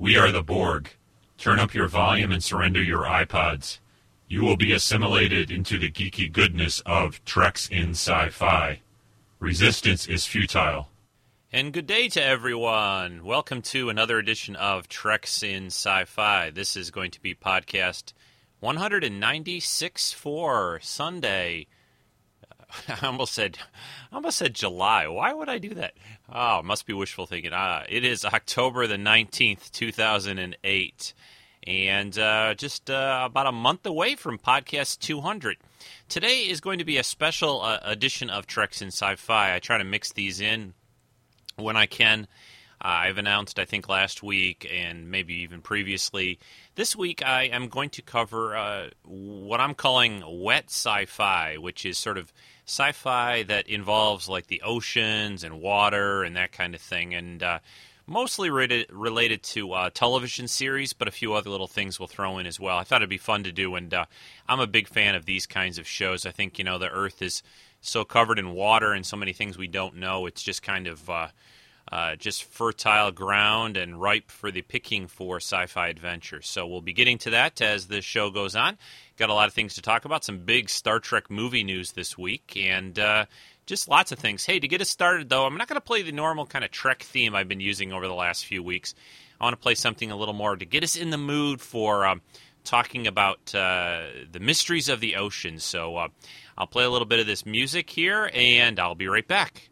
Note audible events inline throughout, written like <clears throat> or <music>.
We are the Borg. Turn up your volume and surrender your iPods. You will be assimilated into the geeky goodness of Treks in Sci Fi. Resistance is futile. And good day to everyone. Welcome to another edition of Treks in Sci Fi. This is going to be podcast 196 for Sunday. <laughs> I almost said, I almost said July. Why would I do that? Oh, must be wishful thinking. Ah, it is October the nineteenth, two thousand and eight, and uh, just uh, about a month away from podcast two hundred. Today is going to be a special uh, edition of Treks in Sci-Fi. I try to mix these in when I can. Uh, I've announced, I think, last week and maybe even previously. This week, I am going to cover uh, what I'm calling wet sci fi, which is sort of sci fi that involves like the oceans and water and that kind of thing. And uh, mostly related, related to uh, television series, but a few other little things we'll throw in as well. I thought it'd be fun to do, and uh, I'm a big fan of these kinds of shows. I think, you know, the Earth is so covered in water and so many things we don't know. It's just kind of uh, just fertile ground and ripe for the picking for sci-fi adventure. So we'll be getting to that as the show goes on. Got a lot of things to talk about. Some big Star Trek movie news this week, and uh, just lots of things. Hey, to get us started though, I'm not going to play the normal kind of Trek theme I've been using over the last few weeks. I want to play something a little more to get us in the mood for um, talking about uh, the mysteries of the ocean. So uh, I'll play a little bit of this music here, and I'll be right back.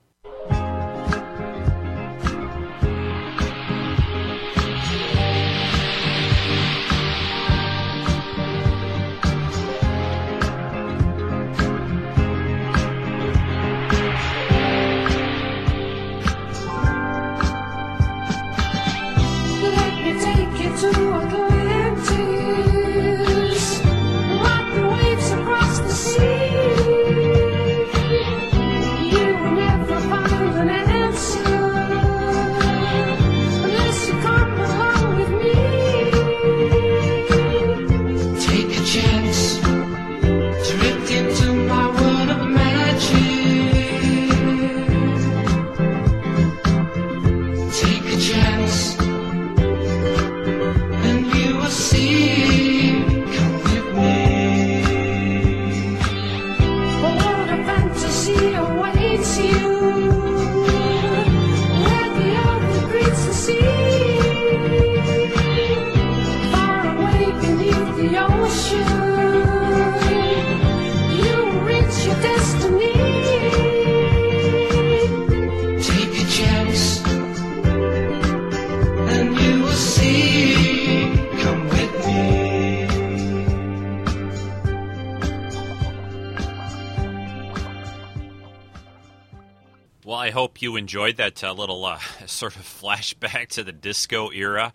Enjoyed that uh, little uh, <laughs> sort of flashback to the disco era.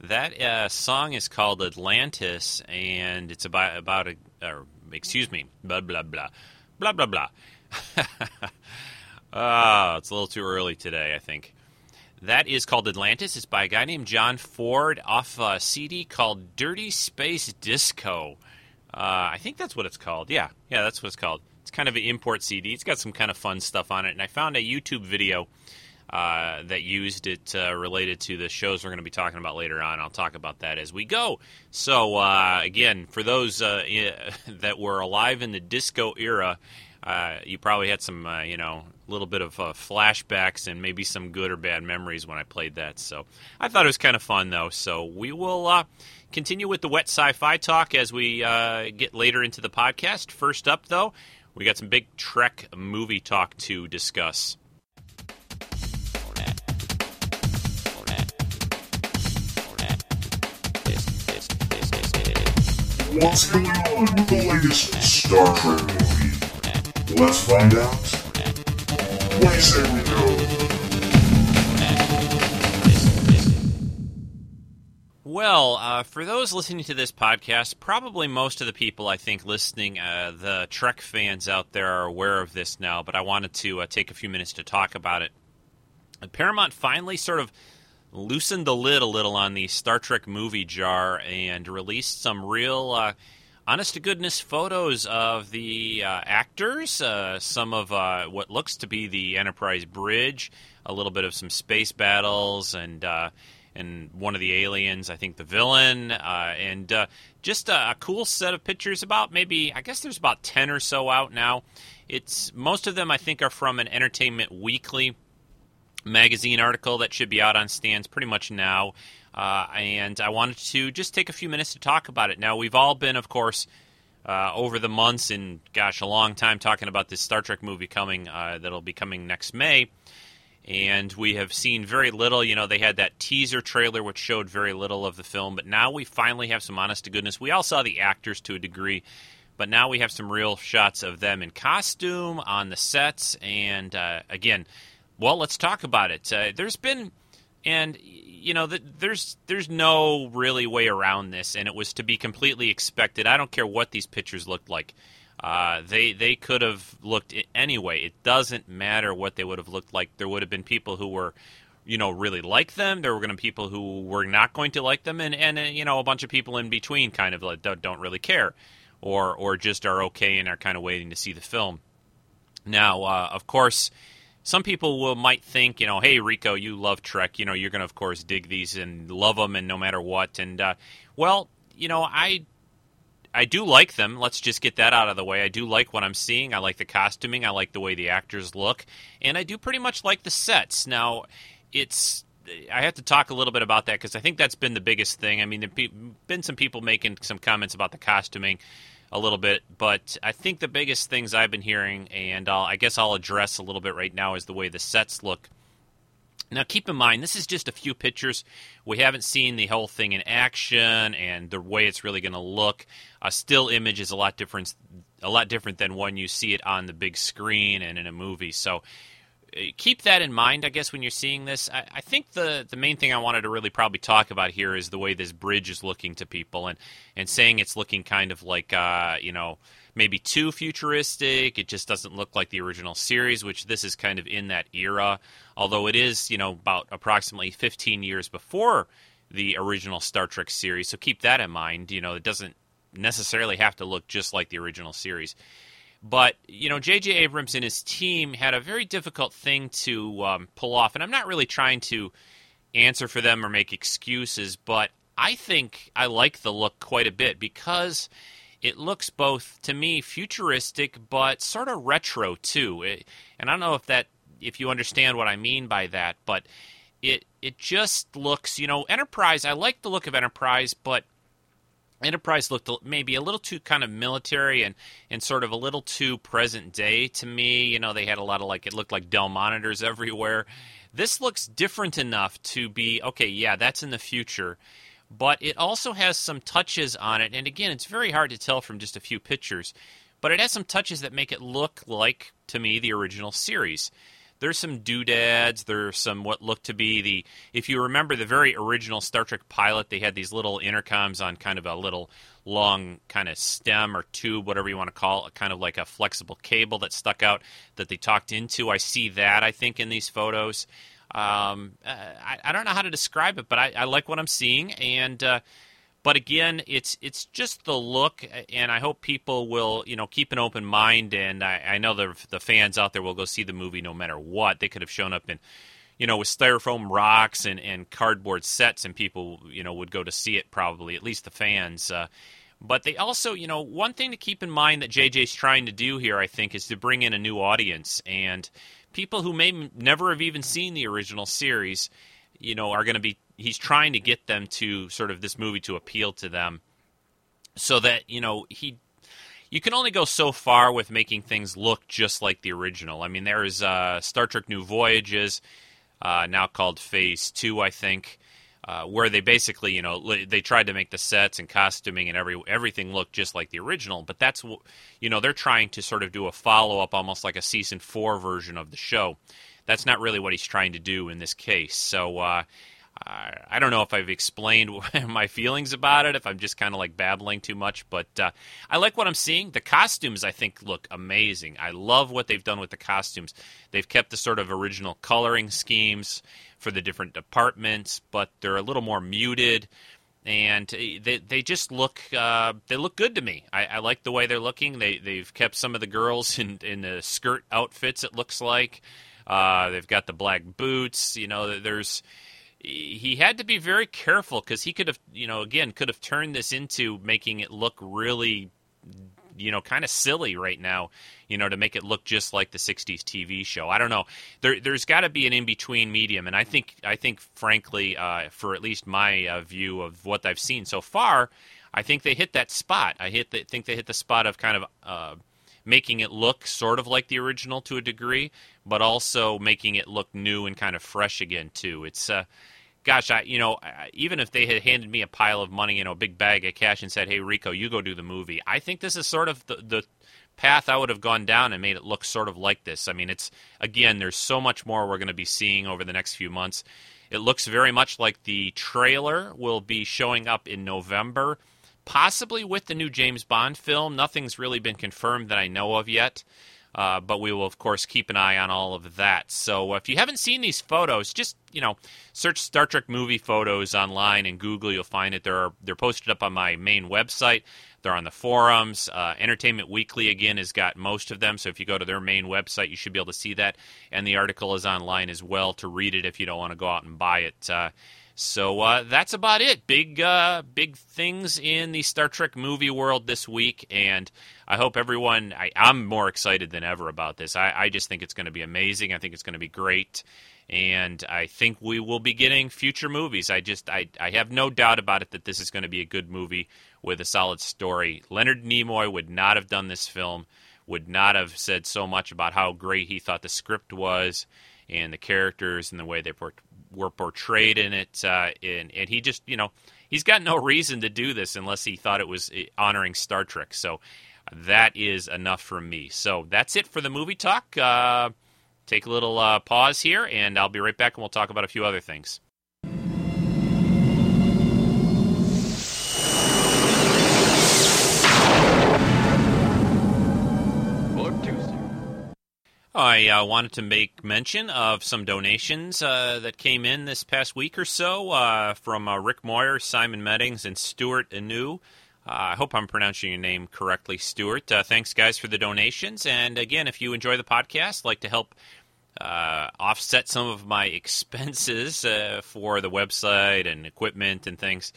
That uh, song is called Atlantis, and it's about about a. Or, excuse me, blah blah blah, blah blah blah. <laughs> Ah, it's a little too early today, I think. That is called Atlantis. It's by a guy named John Ford off a CD called Dirty Space Disco. Uh, I think that's what it's called. Yeah, yeah, that's what it's called. Kind of an import CD. It's got some kind of fun stuff on it, and I found a YouTube video uh, that used it uh, related to the shows we're going to be talking about later on. I'll talk about that as we go. So uh, again, for those uh, <laughs> that were alive in the disco era, uh, you probably had some, you know, a little bit of flashbacks and maybe some good or bad memories when I played that. So I thought it was kind of fun, though. So we will continue with the wet sci-fi talk as we uh, get later into the podcast. First up, though, we got some big Trek movie talk to discuss. What's going on with the latest Star Trek movie? Let's find out. What do you say we go? Well, uh, for those listening to this podcast, probably most of the people I think listening, uh, the Trek fans out there, are aware of this now. But I wanted to uh, take a few minutes to talk about it. Paramount finally sort of loosened the lid a little on the Star Trek movie jar and released some real, uh, honest to goodness photos of the uh, actors, uh, some of uh, what looks to be the Enterprise bridge, a little bit of some space battles, and uh, and one of the aliens, I think the villain, uh, and uh, just a, a cool set of pictures. About maybe I guess there's about ten or so out now. It's most of them I think are from an Entertainment Weekly magazine article that should be out on stands pretty much now. Uh, and I wanted to just take a few minutes to talk about it. Now we've all been, of course. Uh, over the months and gosh, a long time talking about this Star Trek movie coming uh, that'll be coming next May and we have seen very little. You know, they had that teaser trailer which showed very little of the film, but now we finally have some honest to goodness. We all saw the actors to a degree, but now we have some real shots of them in costume on the sets. And uh, again, well, let's talk about it. Uh, there's been, and you know, the, there's there's no really way around this, and it was to be completely expected. I don't care what these pictures looked like. Uh, they they could have looked anyway. It doesn't matter what they would have looked like. There would have been people who were, you know, really like them. There were going to be people who were not going to like them, and and uh, you know, a bunch of people in between, kind of like don't, really care, or or just are okay and are kind of waiting to see the film. Now, uh, of course, some people will might think, you know, hey Rico, you love Trek, you know, you're going to of course dig these and love them, and no matter what. And uh, well, you know, I I do like them. Let's just get that out of the way. I do like what I'm seeing. I like the costuming. I like the way the actors look, and I do pretty much like the sets. Now, it's I have to talk a little bit about that because I think that's been the biggest thing. I mean, there've been some people making some comments about the costuming a little bit, but I think the biggest things I've been hearing, and I'll, I guess I'll address a little bit right now, is the way the sets look. Now, keep in mind, this is just a few pictures. We haven't seen the whole thing in action and the way it's really going to look. A still image is a lot different, a lot different than when you see it on the big screen and in a movie. So, uh, keep that in mind, I guess, when you're seeing this. I, I think the the main thing I wanted to really probably talk about here is the way this bridge is looking to people, and and saying it's looking kind of like, uh, you know maybe too futuristic. It just doesn't look like the original series, which this is kind of in that era. Although it is, you know, about approximately 15 years before the original Star Trek series. So keep that in mind. You know, it doesn't necessarily have to look just like the original series. But, you know, J.J. Abrams and his team had a very difficult thing to um, pull off. And I'm not really trying to answer for them or make excuses, but I think I like the look quite a bit because it looks both to me futuristic but sort of retro too. It, and I don't know if that if you understand what I mean by that, but it it just looks, you know, Enterprise. I like the look of Enterprise, but Enterprise looked maybe a little too kind of military and, and sort of a little too present day to me. You know, they had a lot of like, it looked like Dell monitors <laughs> everywhere. This looks different enough to be, okay, yeah, that's in the future. But it also has some touches on it. And again, it's very hard to tell from just a few pictures. But it has some touches that make it look like, to me, the original series there's some doodads. There's some what look to be the. If you remember the very original Star Trek pilot, they had these little intercoms on kind of a little long kind of stem or tube, whatever you want to call it, kind of like a flexible cable that stuck out that they talked into. I see that I think in these photos. Um, uh, I, I don't know how to describe it, but I, I like what I'm seeing, and uh, but again, it's it's just the look, and I hope people will you know keep an open mind. And I, I know the the fans out there will go see the movie no matter what. They could have shown up in, you know, with styrofoam rocks and, and cardboard sets, and people you know would go to see it probably. At least the fans. Uh, but they also, you know, one thing to keep in mind that JJ's trying to do here, I think, is to bring in a new audience and people who may never have even seen the original series. You know, are going to be he's trying to get them to sort of this movie to appeal to them so that you know he you can only go so far with making things look just like the original i mean there is uh, star trek new voyages uh, now called phase two i think uh, where they basically you know they tried to make the sets and costuming and every everything look just like the original but that's you know they're trying to sort of do a follow-up almost like a season four version of the show. That's not really what he's trying to do in this case. So uh, I I don't know if I've explained <laughs> my feelings about it, if I'm just kind of like babbling too much, but uh, I like what I'm seeing. The costumes, I think, look amazing. I love what they've done with the costumes. They've kept the sort of original coloring schemes for the different departments, but they're a little more muted. And they they just look uh, they look good to me. I, I like the way they're looking. They they've kept some of the girls <laughs> in in the skirt outfits. It looks like uh, they've got the black boots. You know, there's he had to be very careful because he could have, you know, again, could have turned this into making it look really, you know, kind of silly right now, you know, to make it look just like the '60s TV show. I don't know. There, there's got to be an in-between medium, and I think, I think, frankly, uh, for at least my uh, view of what I've seen so far, I think they hit that spot. I hit, the, think they hit the spot of kind of. Uh, making it look sort of like the original to a degree, but also making it look new and kind of fresh again too. It's uh, gosh, I you know even if they had handed me a pile of money, you know, a big bag of cash and said, "Hey Rico, you go do the movie," I think this is sort of the, the path I would have gone down and made it look sort of like this. I mean, it's again, there's so much more we're going to be seeing over the next few months. It looks very much like the trailer will be showing up in November possibly with the new James Bond film. Nothing's really been confirmed that I know of yet. Uh, but we will, of course, keep an eye on all of that. So if you haven't seen these photos, just you know, search Star Trek movie photos online and Google. You'll find it. They're they're posted up on my main website. They're on the forums. Uh, Entertainment Weekly again has got most of them. So if you go to their main website, you should be able to see that. And the article is online as well to read it if you don't want to go out and buy it. Uh, so uh, that's about it. Big, uh, big things in the Star Trek movie world this week, and I hope everyone. I, am more excited than ever about this. I, I just think it's going to be amazing. I think it's going to be great, and I think we will be getting future movies. I just, I, I have no doubt about it that this is going to be a good movie with a solid story. Leonard Nimoy would not have done this film. Would not have said so much about how great he thought the script was and the characters and the way they were portrayed in it. Uh, and, and he just, you know, he's got no reason to do this unless he thought it was eh, honoring Star Trek. So that is enough for me. So that's it for the movie talk. Uh, take a little uh, pause here, and I'll be right back, and we'll talk about a few other things. I uh, wanted to make mention of some donations uh, that came in this past week or so uh, from uh, Rick Moyer, Simon Meddings, and Stuart Anu. Uh, I hope I'm pronouncing your name correctly, Stuart. Uh, thanks, guys, for the donations. And again, if you enjoy the podcast, like to help offset some of my <laughs> expenses for the website and equipment and things,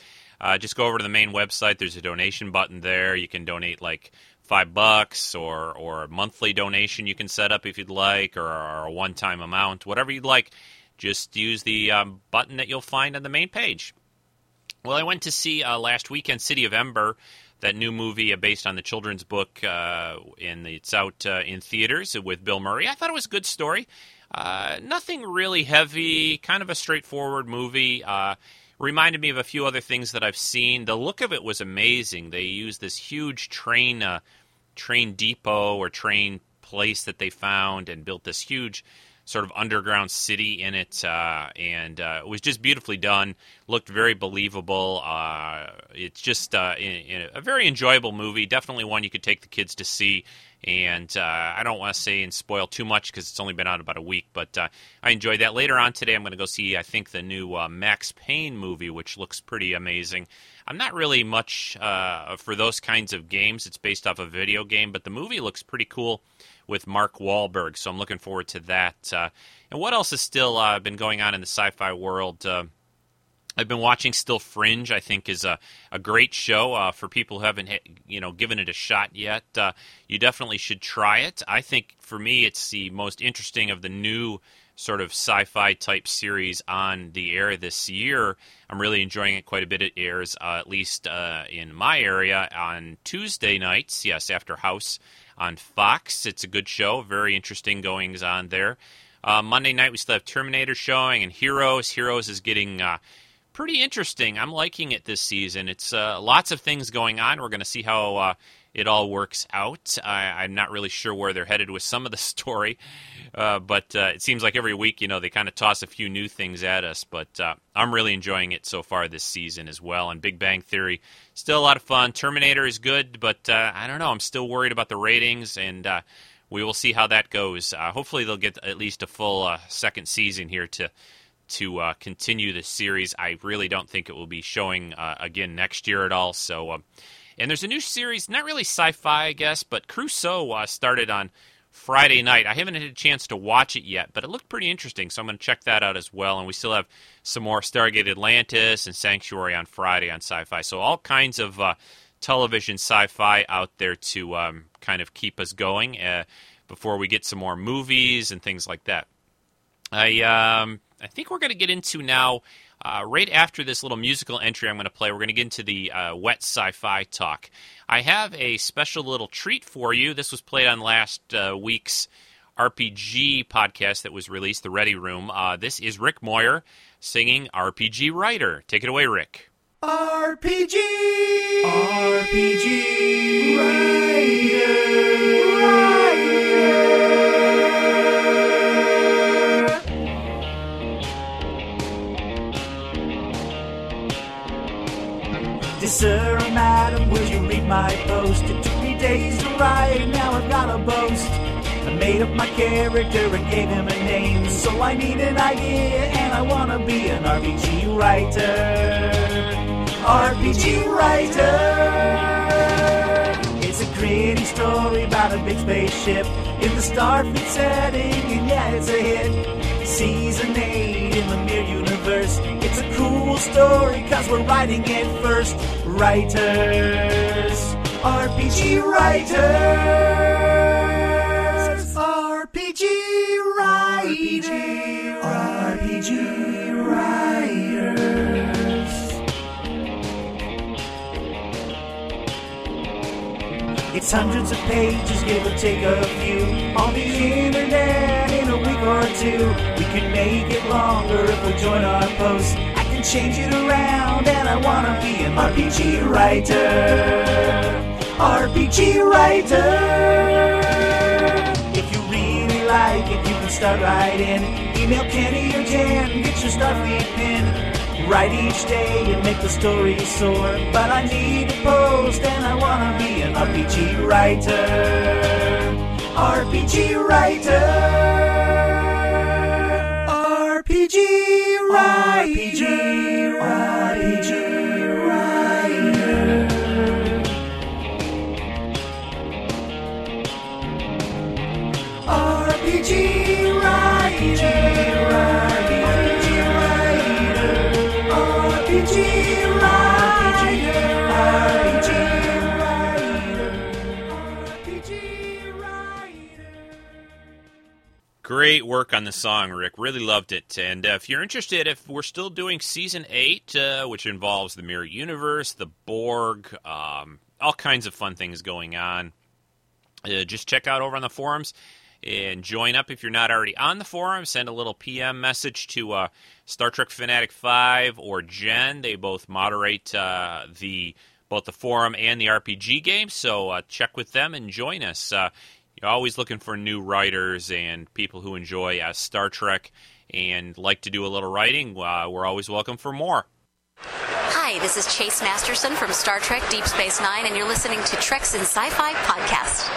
just go over to the main website. There's a donation button there. You can donate like five bucks or or a monthly donation you can set up if you'd like, or, or a one time amount, whatever you'd like. Just use the um, button that you'll find on the main page. Well, I went to see uh, last weekend City of Ember, that new movie uh, based on the children's book, uh, it's out uh, in theaters with Bill Murray. I thought it was a good story. Uh, nothing really heavy, kind of a straightforward movie. Reminded me of a few other things that I've seen. The look of it was amazing. They used this huge train uh, train depot or train place that they found and built this huge sort of underground city in it, uh, and uh, it was just beautifully done. Looked very believable. Uh, it's just uh, in, in a very enjoyable movie. Definitely one you could take the kids to see. And uh, I don't want to say and spoil too much because it's only been out about a week, but uh, I enjoyed that. Later on today, I'm going to go see I think the new Max Payne movie, which looks pretty amazing. I'm not really much for those kinds of games. It's based off a video game, but the movie looks pretty cool with Mark Wahlberg. So I'm looking forward to that. Uh, and what else has still uh, been going on in the sci-fi world? Uh, I've been watching still Fringe. I think is a, a great show uh, for people who haven't you know given it a shot yet. Uh, you definitely should try it. I think for me, it's the most interesting of the new sort of sci-fi type series on the air this year. I'm really enjoying it quite a bit. It airs uh, at least uh, in my area on Tuesday nights. Yes, after House on Fox. It's a good show, very interesting goings on there. Uh, Monday night we still have Terminator showing and Heroes. Heroes is getting uh, pretty interesting. I'm liking it this season. It's uh, lots of things going on. We're going to see how uh, it all works out. I, am not really sure where they're headed with some of the <laughs> story, uh, but uh, it seems like every week, you know, they kind of toss a few new things at us. But uh, I'm really enjoying it so far this season as well. And Big Bang Theory, still a lot of fun. Terminator is good, but uh, I don't know. I'm still worried about the ratings, and uh, we will see how that goes. Uh, hopefully, they'll get at least a full second season here to. To continue the series, I really don't think it will be showing again next year at all. So, and there's a new series, not really sci fi, I guess, but Crusoe uh, started on Friday night. I haven't had a chance to watch it yet, but it looked pretty interesting, so I'm going to check that out as well. And we still have some more Stargate Atlantis and Sanctuary on Friday on Sci Fi. So all kinds of uh, television sci fi out there to um, kind of keep us going uh, before we get some more movies and things like that. I, um, I think we're going to get into now. Uh, right after this little musical entry I'm going to play, we're going to get into the uh, wet sci fi talk. I have a special little treat for you. This was played on last uh, week's RPG podcast that was released, The Ready Room. Uh, this is Rick Moyer singing RPG Writer. Take it away, Rick. RPG, RPG writer, sir or madam, will you read my post? It took me days to write, now I've got a boast. I made up my character and gave him a name, so I need an idea and I wanna be an RPG writer. RPG writer. It's a gritty story about a big spaceship in the Starfleet setting, and yeah, it's a hit. Season 8 in the Mir universe. It's a cool story, cause we're writing it first. Writers, RPG writers, RPG writers, RPG writers. It's hundreds of pages, give or take a few, on the internet or two. We can make it longer if we join our posts. I can change it around, and I wanna be an RPG writer. RPG writer. If you really like it, you can start writing. in. Email Kenny or Jan, get your Starfleet pin. Write each day and make the story soar. But I need a post and I wanna be an RPG writer. RPG writer. RPG writer. RPG writer. RPG writer. Great work on the song, Rick. Really loved it. And uh, if you're interested, if we're still doing season eight, uh, which involves the Mirror Universe, the Borg, um, all kinds of fun things going on, uh, just check out over on the forums and join up if you're not already on the forum. Send a little PM message to uh, Star Trek Fanatic Five or Jen. They both moderate uh, the both the forum and the RPG game. So uh, check with them and join us. Uh, you're always looking for new writers and people who enjoy uh, Star Trek and like to do a little writing. Uh, we're always welcome for more. Hi, this is Chase Masterson from Star Trek Deep Space Nine, and you're listening to Treks in Sci-Fi podcast.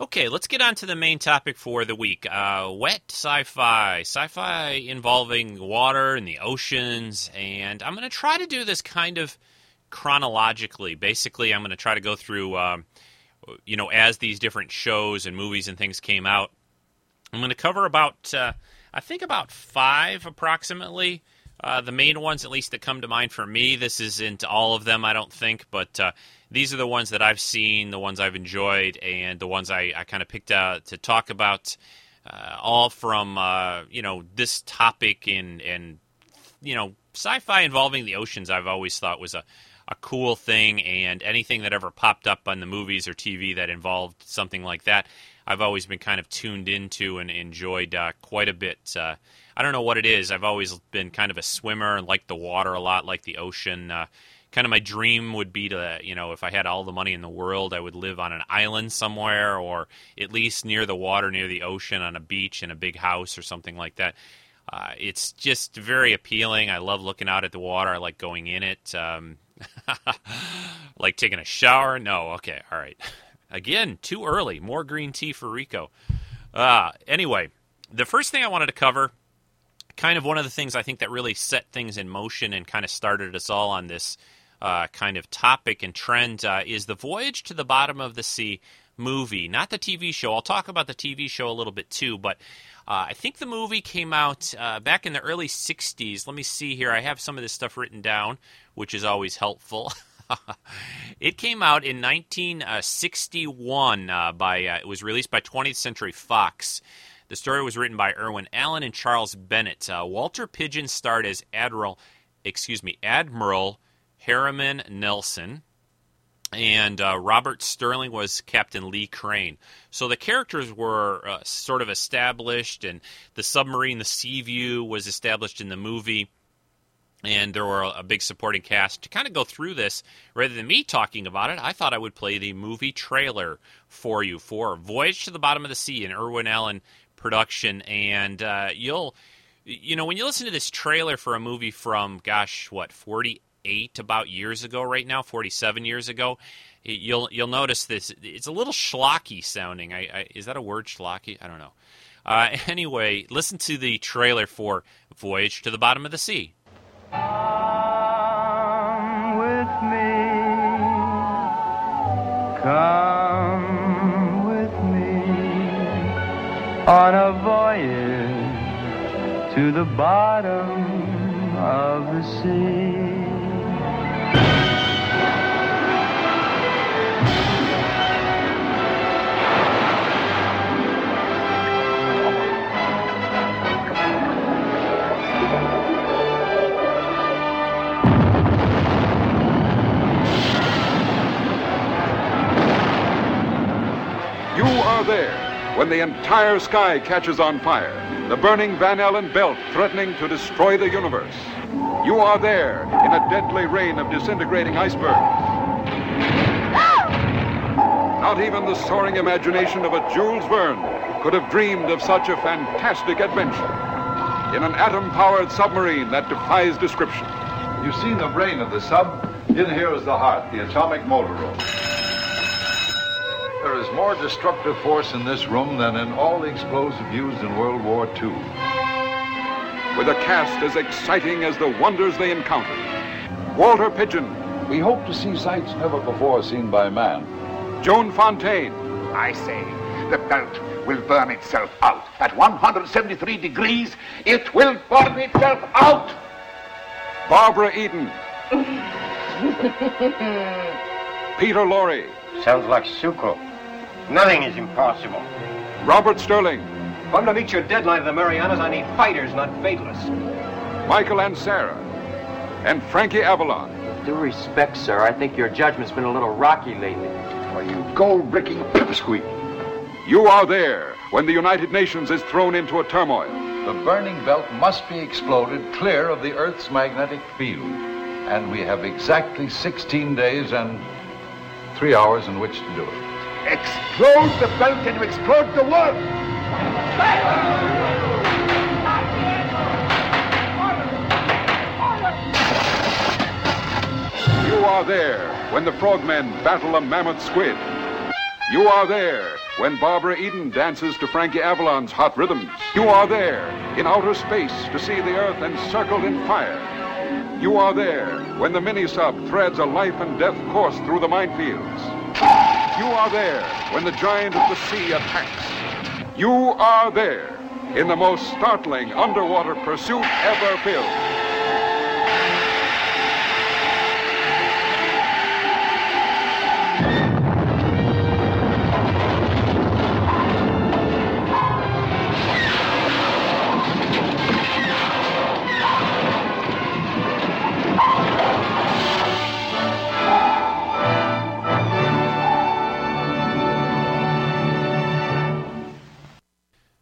Okay, let's get on to the main topic for the week. Uh, wet sci-fi, sci-fi involving water and the oceans, and I'm going to try to do this kind of chronologically. Basically, I'm going to try to go through, um, you know, as these different shows and movies and things came out. I'm going to cover about, uh, I think, about five approximately. Uh, the main ones, at least, that come to mind for me. This isn't all of them, I don't think, but uh, these are the ones that I've seen, the ones I've enjoyed, and the ones I, I kind of picked out to talk about. Uh, all from uh, you know this topic and and you know sci-fi involving the oceans. I've always thought was a a cool thing, and anything that ever popped up on the movies or TV that involved something like that, I've always been kind of tuned into and enjoyed uh, quite a bit. Uh, I don't know what it is. I've always been kind of a swimmer and like the water a lot, like the ocean. Uh, kind of my dream would be to, you know, if I had all the money in the world, I would live on an island somewhere or at least near the water, near the ocean, on a beach in a big house or something like that. Uh, it's just very appealing. I love looking out at the water. I like going in it. Um, <laughs> like taking a shower. No, okay, all right. Again, too early. More green tea for Rico. Uh, anyway, the first thing I wanted to cover, kind of one of the things I think that really set things in motion and kind of started us all on this uh, kind of topic and trend, uh, is the Voyage to the Bottom of the Sea movie, not the TV show. I'll talk about the TV show a little bit too, but uh, I think the movie came out uh, back in the early 60s. Let me see here. I have some of this stuff written down, which is always helpful. <laughs> it came out in 1961 uh, by uh, it was released by 20th Century Fox. The story was written by Irwin Allen and Charles Bennett. Uh, Walter Pidgeon starred as Admiral, excuse me, Admiral Harriman Nelson, and uh, Robert Sterling was Captain Lee Crane. So the characters were uh, sort of established, and the submarine, the Seaview, was established in the movie and there were a big supporting cast. To kind of go through this, rather than me talking about it, I thought I would play the movie trailer for you for Voyage to the Bottom of the Sea, an Irwin Allen production, and uh, you'll, you know, when you listen to this trailer for a movie from, gosh, what, 48 about years ago, right now, 47 years ago, you'll you'll notice this. It's a little schlocky sounding. I, I is that a word, schlocky? I don't know. Uh, <laughs> anyway, listen to the trailer for Voyage to the Bottom of the Sea. Come with me. Come with me on a voyage to the bottom of the sea. Are there when the entire sky catches on fire, the burning Van Allen belt threatening to destroy the universe. You are there in a deadly rain of disintegrating icebergs. Not even the soaring imagination of a Jules Verne could have dreamed of such a fantastic adventure. In an atom powered submarine that defies description. You've seen the brain of the sub? In here is the heart, the atomic motor room. There is more destructive force in this room than in all the explosive used in World War II. With a cast as exciting as the wonders they encountered. Walter Pidgeon, We hope to see sights never before seen by man. Joan Fontaine, I say, the belt will burn itself out. At 173 degrees, it will burn itself out. Barbara Eden, <laughs> Peter Lorre, Sounds like Suko. Nothing is impossible. Robert Sterling, If I'm to meet your deadline of the Marianas, I need fighters, not fatalists. Michael Ansara. and Frankie Avalon. Due respect, sir, I think your judgment's been a little rocky lately. Are you gold-bricking pipsqueak? You are there when the United Nations is thrown into a turmoil. The burning belt must be exploded clear of the Earth's magnetic field. And we have exactly 16 days and three hours in which to do it. Explode the belt and you explode the world. You are there when the frogmen battle a mammoth squid. You are there when Barbara Eden dances to Frankie Avalon's hot rhythms. You are there in outer space to see the Earth encircled in fire. You are there when the mini-sub threads a life and death course through the minefields. You are there when the giant of the sea attacks. You are there in the most startling underwater pursuit ever filmed.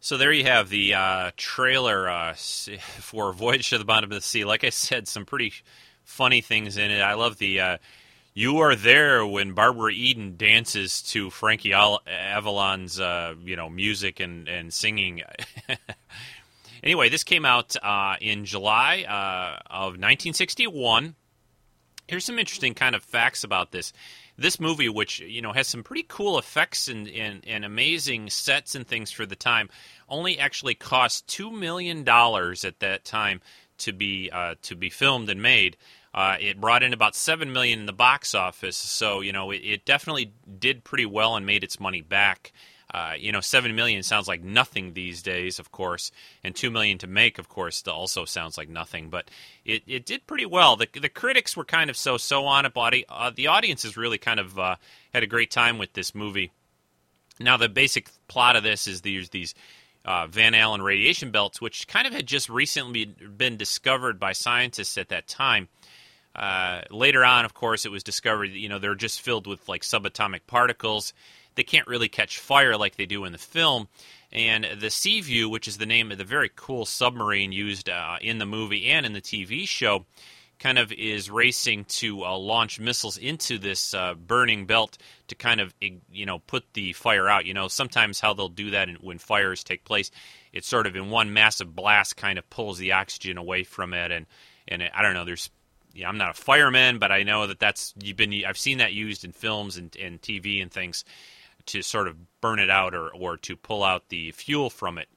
So there you have the uh, trailer uh, <laughs> for Voyage to the Bottom of the Sea. Like I said, some pretty funny things in it. I love the uh, "You are there" when Barbara Eden dances to Frankie Al- Avalon's uh, you know music and and singing. <laughs> anyway, this came out uh, in July uh, of 1961. Here's some interesting kind of facts about this. This movie, which you know has some pretty cool effects and, and, and amazing sets and things for the time, only actually cost two million dollars at that time to be uh, to be filmed and made. Uh, it brought in about seven million in the box office, so you know it, it definitely did pretty well and made its money back. Uh, you know, seven million sounds like nothing these days, of course, and two million to make, of course, also sounds like nothing. But it, it did pretty well. The the critics were kind of so so on it, uh, the audiences really kind of uh, had a great time with this movie. Now, the basic plot of this is these these uh, Van Allen radiation belts, which kind of had just recently been discovered by scientists at that time. Uh, later on, of course, it was discovered that you know they're just filled with like subatomic particles. They can't really catch fire like they do in the film. And the Seaview, which is the name of the very cool submarine used uh, in the movie and in the TV show, kind of is racing to uh, launch missiles into this uh, burning belt to kind of you know put the fire out. You know, sometimes how they'll do that when fires take place, it's sort of in one massive blast kind of pulls the oxygen away from it, and and it, I don't know. There's yeah, I'm not a fireman, but I know that that's you've been I've seen that used in films and, and TV and things to sort of burn it out or or to pull out the fuel from it.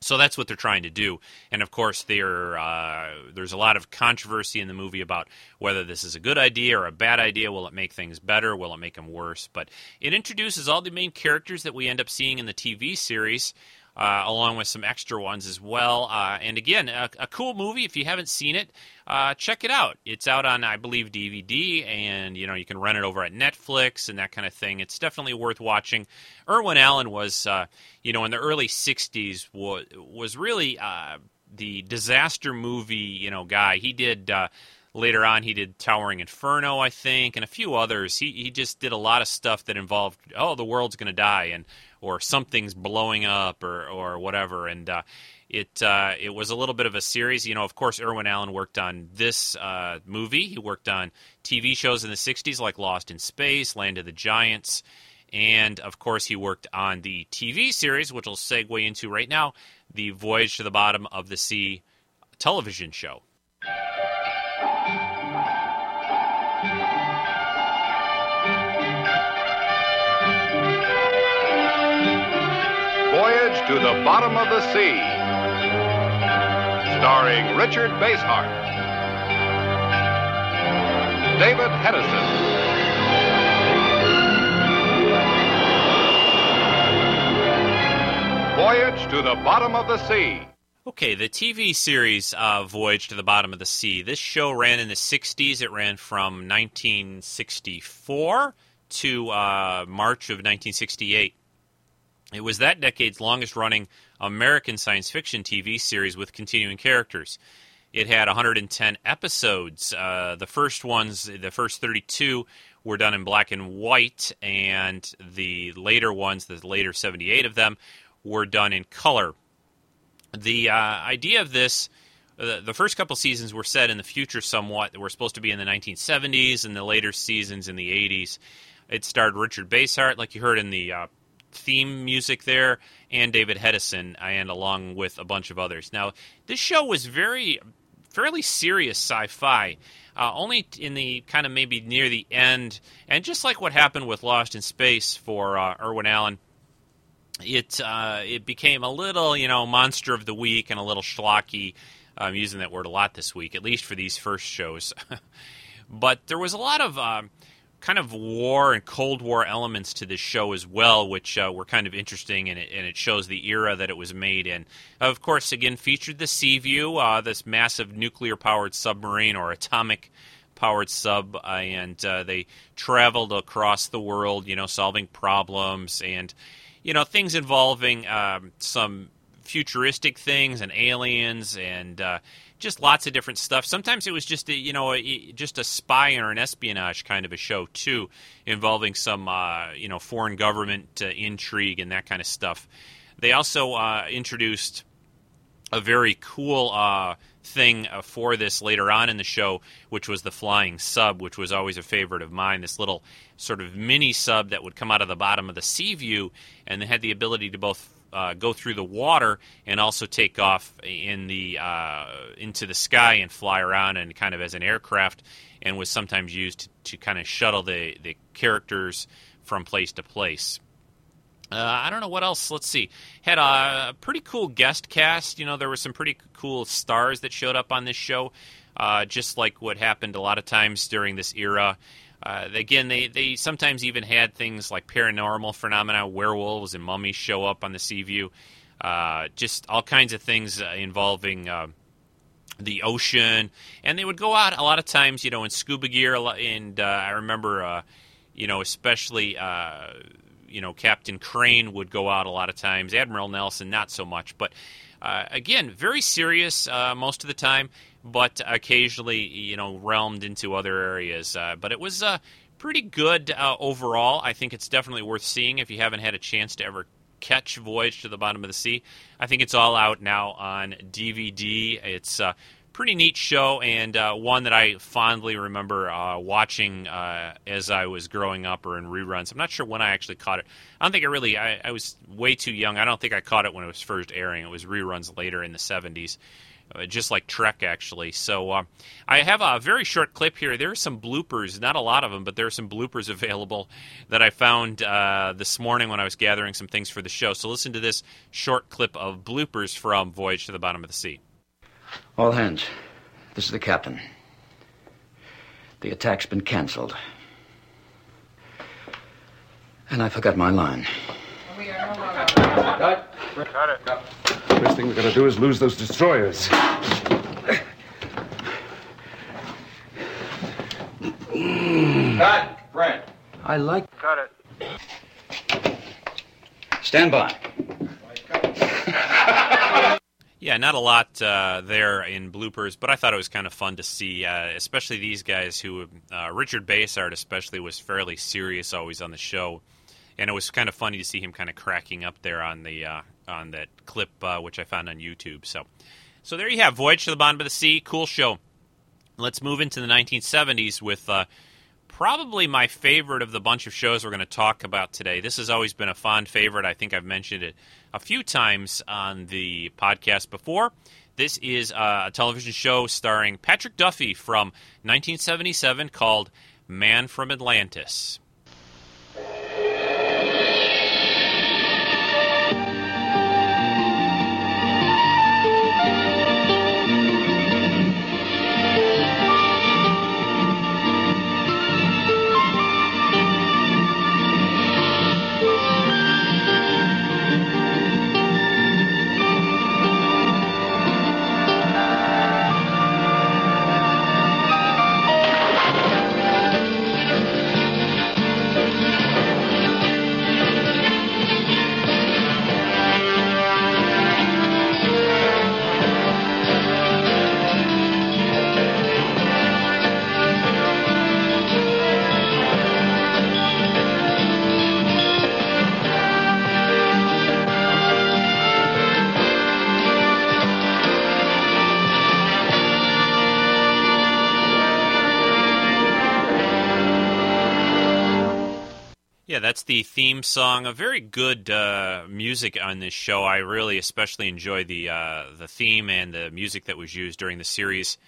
So that's what they're trying to do. And of course, uh, there's a lot of controversy in the movie about whether this is a good idea or a bad idea. Will it make things better? Will it make them worse? But it introduces all the main characters that we end up seeing in the TV series uh, along with some extra ones as well. Uh, and again, a, a, cool movie. If you haven't seen it, uh, check it out. It's out on, I believe, DVD, and you know you can rent it over at Netflix and that kind of thing. It's definitely worth watching. Irwin Allen was, uh, you know, in the early '60s was was really uh, the disaster movie, you know, guy. He did. Uh, later on, he did Towering Inferno, I think, and a few others. He he just did a lot of stuff that involved oh the world's going to die and or something's blowing up or or whatever. And uh, it uh, it was a little bit of a series. You know, of course, Irwin Allen worked on this uh, movie. He worked on TV shows in the '60s like Lost in Space, Land of the Giants, and of course, he worked on the TV series, which will segue into right now, the Voyage to the Bottom of the Sea television show. To the Bottom of the Sea, starring Richard Basehart, David Hedison, Voyage to the Bottom of the Sea. Okay, the TV series uh, Voyage to the Bottom of the Sea. This show ran in the 60s. It ran from 1964 to uh, March of 1968. It was that decade's longest running American science fiction TV series with continuing characters. It had 110 episodes. Uh, the first ones, the first 32, were done in black and white, and the later ones, the later 78 of them, were done in color. The uh, idea of this, uh, the first couple seasons were set in the future somewhat. They were supposed to be in the 1970s, and the later seasons in the 80s. It starred Richard Basehart, like you heard in the uh, theme music there, and David Hedison, and along with a bunch of others. Now, this show was very, fairly serious sci-fi. Uh, only in the kind of maybe near the end, and just like what happened with Lost in Space for uh, Irwin Allen, it uh, it became a little, you know, monster of the week and a little schlocky. I'm using that word a lot this week, at least for these first shows. <laughs> but there was a lot of um, kind of war and Cold War elements to this show as well, which uh, were kind of interesting, and it, and it, shows the era that it was made in. Of course, again, featured the Seaview, uh, this massive nuclear powered submarine or atomic powered sub, uh, and they traveled across the world, you know, solving problems and, you know, things involving um, some futuristic things and aliens and uh, just lots of different stuff. Sometimes it was just a, you know a, just a spy or an espionage kind of a show too, involving some uh, you know foreign government uh, intrigue and that kind of stuff. They also uh, introduced a very cool uh, thing uh, for this later on in the show, which was the flying sub, which was always a favorite of mine. This little sort of mini sub that would come out of the bottom of the Seaview, and they had the ability to both uh, go through the water and also take off in the uh, into the sky and fly around and kind of as an aircraft, and was sometimes used to, to kind of shuttle the the characters from place to place. Uh, I don't know what else. Let's see. Had a pretty cool guest cast. You know, there were some pretty cool stars that showed up on this show. uh, just like what happened a lot of times during this era. Uh, again, they, they sometimes even had things like paranormal phenomena, werewolves and mummies show up on the Seaview. Uh, just all kinds of things uh, involving uh, the ocean, and they would go out a lot of times, you know, in scuba gear. And uh, I remember, uh, you know, especially, you know, Captain Crane would go out a lot of times. Admiral Nelson, not so much, but again, very serious most of the time, but occasionally, you know, realmed into other areas. Uh, but it was uh, pretty good uh, overall. I think it's definitely worth seeing if you haven't had a chance to ever catch Voyage to the Bottom of the Sea. I think it's all out now on DVD. It's a pretty neat show and uh, one that I fondly remember uh, watching uh, as I was growing up or in reruns. I'm not sure when I actually caught it. I don't think I really. I, I was way too young. I don't think I caught it when it was first airing. It was reruns later in the 70s. Uh, just like Trek, actually. So uh, I have a very short clip here. There are some bloopers, not a lot of them, but there are some bloopers <laughs> available that I found uh, this morning when I was gathering some things for the show. So listen to this short clip of bloopers from Voyage to the Bottom of the Sea. All hands. This is the captain. The attack's been canceled. And I forgot my line. Cut. Cut it. First thing we gotta do is lose those destroyers. Cut! Brent. I like. Cut it. Stand by. <laughs> Yeah, not a lot uh, there in bloopers, but I thought it was kind of fun to see, uh, especially these guys who, uh, Richard Basehart especially, was fairly serious always on the show, and it was kind of funny to see him kind of cracking up there on the uh, on that clip uh, which I found on YouTube. So, so there you have Voyage to the Bottom of the Sea, cool show. Let's move into the 1970s with uh, probably my favorite of the bunch of shows we're going to talk about today. This has always been a fond favorite. I think I've mentioned it a few times on the podcast before. This is uh, a television show starring Patrick Duffy from 1977 called Man from Atlantis. Yeah, that's the theme song. A very good uh, music on this show. I really, especially enjoy the uh, the theme and the music that was used during the series.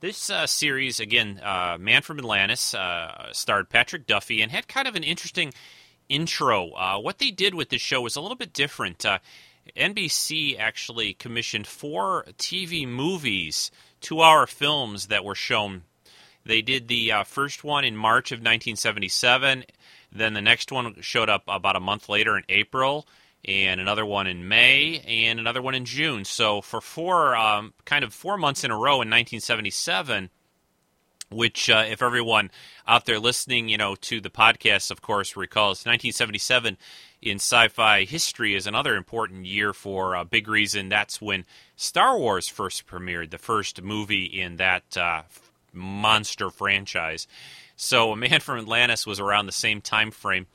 This uh, series, again, uh, Man from Atlantis, uh, starred Patrick Duffy and had kind of an interesting intro. Uh, what they did with this show was a little bit different. NBC actually commissioned four TV movies, two hour films that were shown. They did the first one in March of 1977. Then the next one showed up about a month later in April, and another one in May, and another one in June. So for four, um, kind of four months in a row in 1977, which uh, if everyone out there listening, you know, to the podcast, of course, recalls 1977 in sci-fi history is another important year for a big reason. That's when Star Wars first premiered, the first movie in that uh, monster franchise. So, A Man from Atlantis was around the same time frame.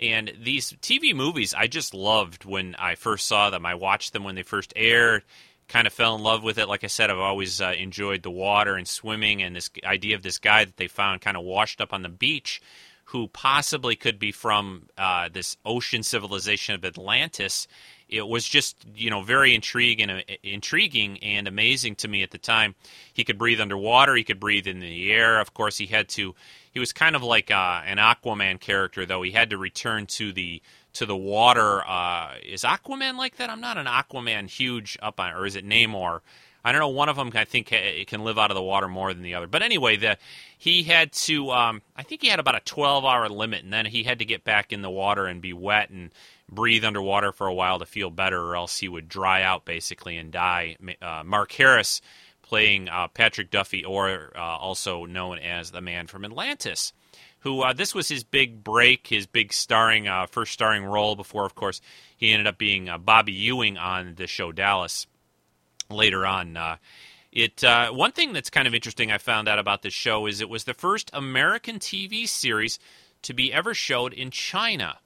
And these TV movies, I just loved when I first saw them. I watched them when they first aired, kind of fell in love with it. Like I said, I've always uh, enjoyed the water and swimming, and this idea of this guy that they found kind of washed up on the beach who possibly could be from uh, this ocean civilization of Atlantis. It was just, you know, very intriguing, uh, intriguing and amazing to me at the time. He could breathe underwater. He could breathe in the air. Of course, he had to. He was kind of like uh, an Aquaman character, though. He had to return to the to the water. Uh, is Aquaman like that? I'm not an Aquaman huge up on, or is it Namor? I don't know. One of them I think ca- can live out of the water more than the other. But anyway, the he had to. Um, I think he had about a 12 hour limit, and then he had to get back in the water and be wet and breathe underwater for a while to feel better, or else he would dry out basically and die. Uh, Mark Harris playing uh, Patrick Duffy, or uh, also known as the man from Atlantis who uh, this was his big break, his big starring uh, first starring role. Before, of course, he ended up being uh, Bobby Ewing on the show Dallas. Later on, it uh, one thing that's kind of interesting I found out about this show is it was the first American TV series to be ever showed in China,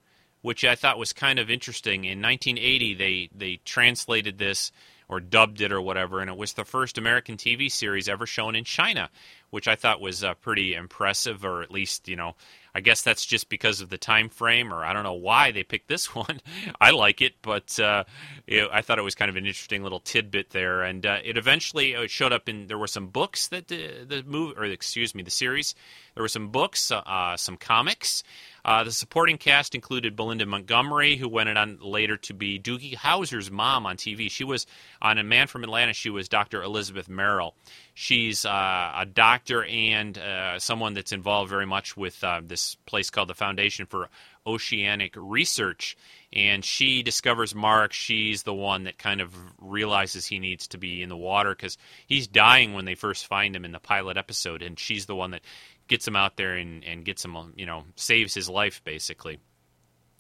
which I thought was kind of interesting. In 1980, they they translated this or dubbed it or whatever, and it was the first American TV series ever shown in China, which I thought was uh, pretty impressive, or at least you know, I guess that's just because of the time frame, or I don't know why they picked this <laughs> one. I like it, but uh, it, I thought it was kind of an interesting little tidbit there, and uh, it eventually uh, showed up in. There were some books that the, the movie, or excuse me, the series. There were some books, uh, some comics. Uh, the supporting cast included Belinda Montgomery, who went on later to be Doogie Howser's mom on TV. She was on A Man from Atlanta. She was Dr. Elizabeth Merrill. She's uh, a doctor and uh, someone that's involved very much with uh, this place called the Foundation for Oceanic Research. And she discovers Mark. She's the one that kind of realizes he needs to be in the water because he's dying when they first find him in the pilot episode. And she's the one that gets him out there and, and gets him, you know, saves his life basically.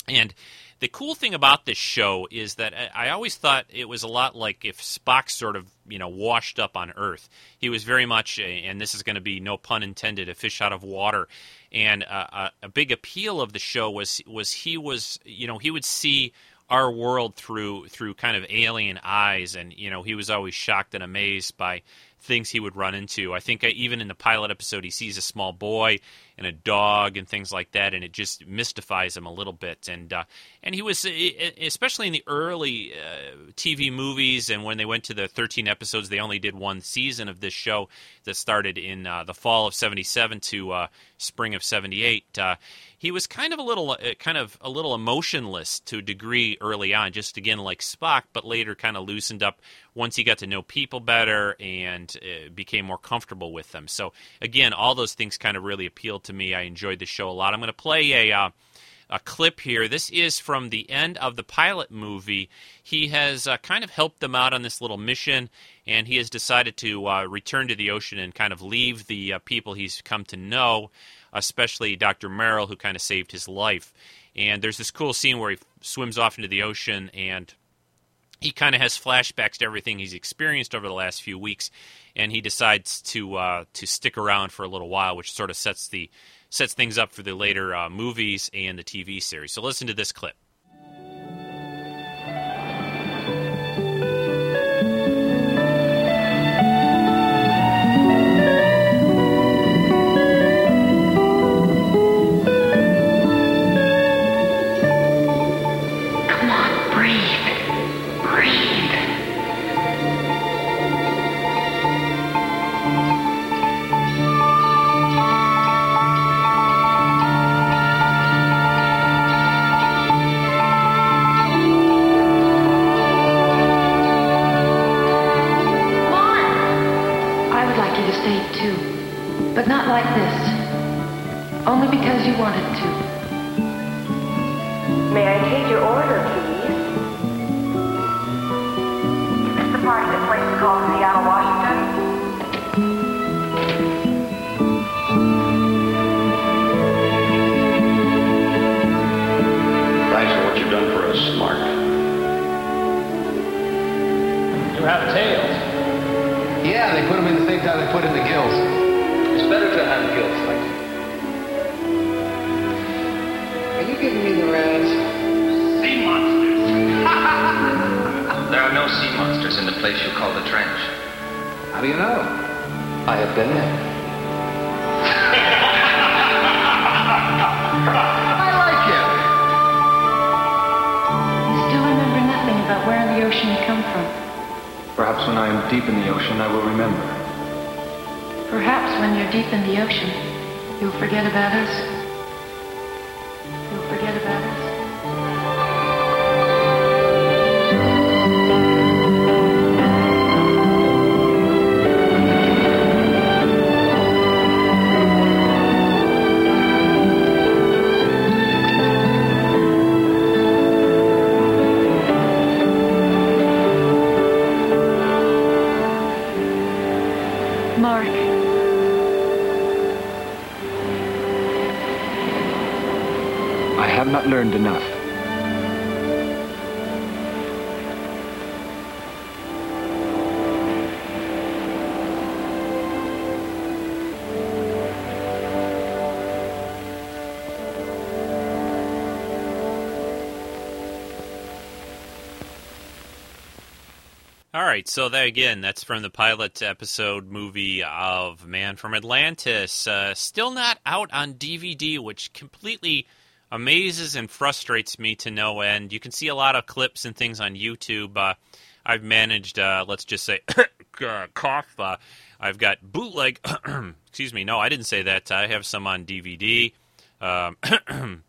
And the cool thing about this show is that I always thought it was a lot like if Spock sort of, you know, washed up on Earth. He was very much, and this is going to be no pun intended, a fish out of water. And uh, a, a big appeal of the show was was he was, you know, he would see our world through through kind of alien eyes, and you know, he was always shocked and amazed by things he would run into. I think uh, even in the pilot episode, he sees a small boy and a dog and things like that, and it just mystifies him a little bit. And uh, and he was especially in the early uh, TV movies, and when they went to the 13 episodes, they only did one season of this show that started in uh, the fall of '77 to uh, spring of '78 uh, he was kind of a little uh, kind of a little emotionless to a degree early on just again like spock but later kind of loosened up once he got to know people better and became more comfortable with them so again all those things kind of really appealed to me i enjoyed the show a lot i'm going to play a uh, a clip here. This is from the end of the pilot movie. He has uh, kind of helped them out on this little mission, and he has decided to uh, return to the ocean and kind of leave the uh, people he's come to know especially Dr. Merrill, who kind of saved his life. And there's this cool scene where he swims off into the ocean and he kind of has flashbacks to everything he's experienced over the last few weeks, and he decides to uh, to stick around for a little while, which sort of sets the sets things up for the later uh, movies and the TV series. So listen to this clip. Monsters in the place you call the trench. How do you know? I have been there. <laughs> I like it. You still remember nothing about where in the ocean you come from. Perhaps when I am deep in the ocean, I will remember. Perhaps when you're deep in the ocean, you'll forget about us. Right, so that again, that's from the pilot episode movie of Man from Atlantis. Uh, still not out on DVD, which completely amazes and frustrates me to no end. You can see a lot of clips and things on YouTube. Uh, I've managed, uh, let's just say, <coughs> uh, cough. Uh, I've got bootleg. <coughs> excuse me. No, I didn't say that. I have some on DVD. <coughs>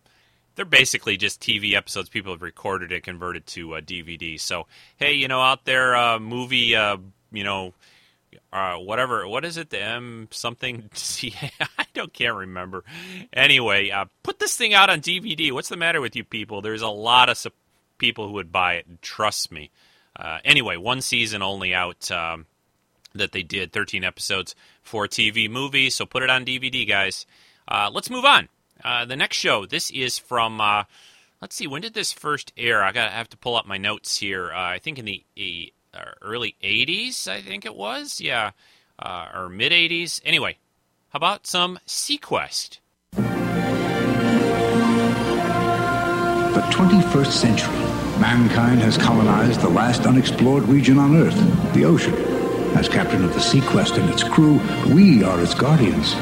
they're basically just TV episodes people have recorded and converted to uh, DVD. So hey, you know, out there, uh, movie, uh, you know, uh, whatever, what is it? The M something? <laughs> I don't can't remember. Anyway, uh, put this thing out on DVD. What's the matter with you people? There's a lot of su- people who would buy it. Trust me. Anyway, one season only out. Um, that they did 13 episodes for TV movie. So put it on DVD, guys. Let's move on. Uh, the next show. This is from. Uh, let's see. When did this first air? I got. I have to pull up my notes here. Uh, I think in the uh, early '80s. I think it was. Yeah, uh, or mid '80s. Anyway, how about some SeaQuest? The 21st century. Mankind has colonized the last unexplored region on Earth, the ocean. As captain of the SeaQuest and its crew, we are its guardians.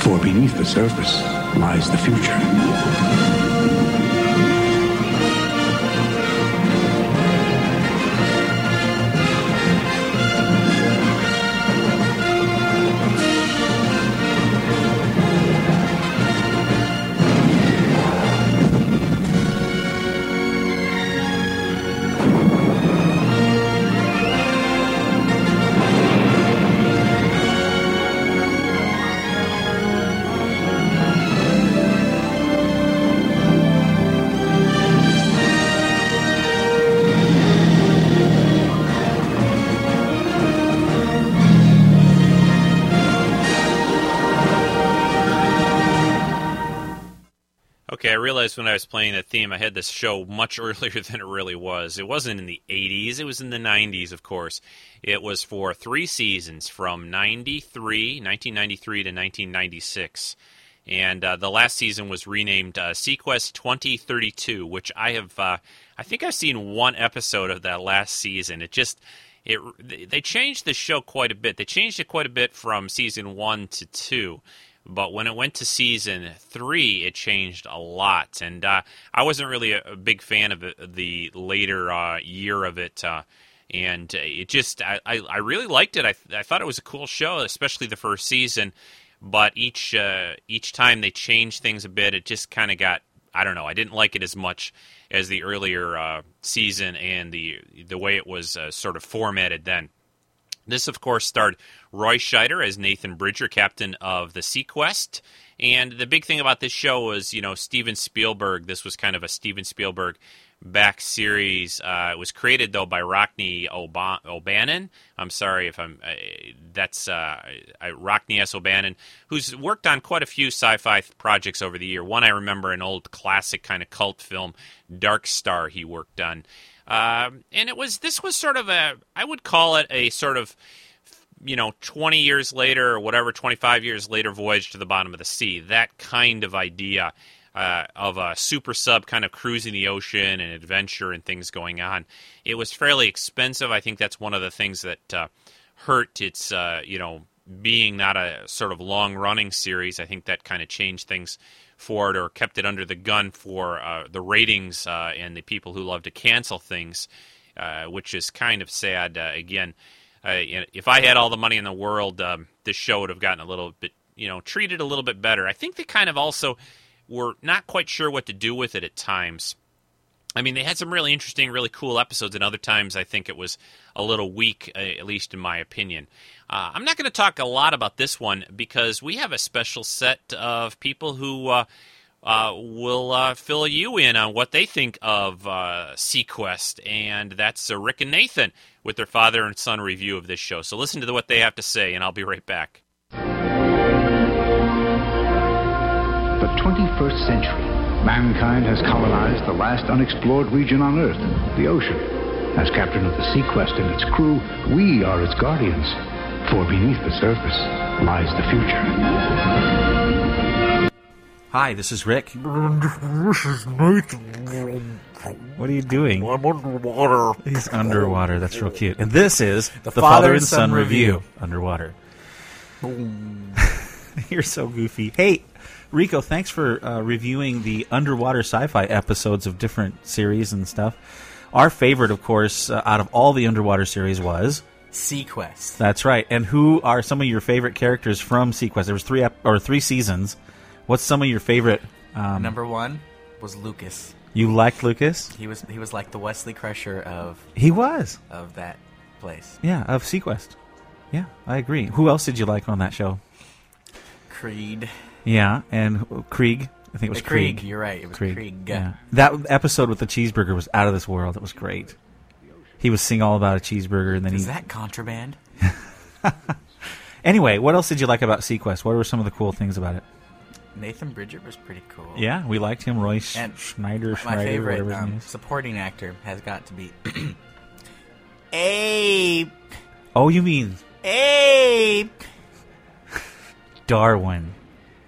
For beneath the surface lies the future. Realized when I was playing that theme, I had this show much <laughs> earlier than it really was. It wasn't in the 80s, it was in the 90s, of course. It was for three seasons from 93, 1993 to 1996. And uh, the last season was renamed uh, SeaQuest 2032, which I have, uh, I think I've seen one episode of that last season. It just, it they changed the show quite a bit. They changed it quite a bit from season one to two. But when it went to season three, it changed a lot, and uh, I wasn't really a, a, big fan of the later uh, year of it. Uh, and it just, I, I, really liked it. I, I thought it was a cool show, especially the first season. But each uh, each time they changed things a bit, it just kind of got, I don't know. I didn't like it as much as the earlier uh, season and the the way it was uh, sort of formatted then. This, of course, starred Roy Scheider as Nathan Bridger, captain of the SeaQuest. And the big thing about this show was, you know, Steven Spielberg. This was kind of a Steven Spielberg back series. Uh, it was created though by Rockne Ob- O'Bannon. I'm sorry if I'm. Uh, that's uh, Rockne S. O'Bannon, who's worked on quite a few sci-fi projects over the year. One I remember, an old classic kind of cult film, Dark Star. He worked on. Um, and it was this was sort of a I would call it a sort of you know 20 years later or whatever 25 years later voyage to the bottom of the sea. That kind of idea uh, of a super sub kind of cruising the ocean and adventure and things going on. It was fairly expensive. I think that's one of the things that uh, hurt its uh, you know being not a sort of long running series. I think that kind of changed things for it or kept it under the gun for uh, the ratings uh, and the people who love to cancel things, uh, which is kind of sad. Uh, again, uh, if I had all the money in the world, um, this show would have gotten a little bit, you know, treated a little bit better. I think they kind of also were not quite sure what to do with it at times. I mean, they had some really interesting, really cool episodes, and other times I think it was a little weak, uh, at least in my opinion. Uh, I'm not going to talk a lot about this one because we have a special set of people who uh, uh will uh, fill you in on what they think of uh, SeaQuest, and that's Rick and Nathan with their father and son review of this show. So listen to what they have to say, and I'll be right back. The 21st century Mankind has colonized the last unexplored region on Earth, the ocean. As captain of the SeaQuest and its crew, we are its guardians. For beneath the surface lies the future. Hi, this is Rick. This is Nathan. What are you doing? I'm underwater. He's underwater. That's real cute. And this is The the, Father Father, and and Son Son, Review. Review. Underwater. <laughs> You're so goofy. Hey, Rico, thanks for uh, reviewing the underwater sci-fi episodes of different series and stuff. Our favorite, of course, uh, out of all the underwater series was SeaQuest. That's right. And who are some of your favorite characters from SeaQuest? There was three ep- or three seasons. What's some of your favorite? Um, Number one was Lucas. You liked Lucas? He was he was like the Wesley Crusher of He was. of that place. Yeah, of SeaQuest. Yeah, I agree. Who else did you like on that show? Creed. Yeah, and Krieg. I think it was Krieg, Krieg. you're right, it was Krieg. Yeah. That episode with the cheeseburger was out of this world. It was great. He was singing all about a cheeseburger, and then Is he. that contraband? <laughs> Anyway, what else did you like about SeaQuest? What were some of the cool things about it? Nathan Bridger was pretty cool. Yeah, we liked him. Roy Sch- And Schneider, my Schneider, favorite whatever his name um, supporting actor has got to be <clears throat> Ape. Oh, you mean Ape. Darwin?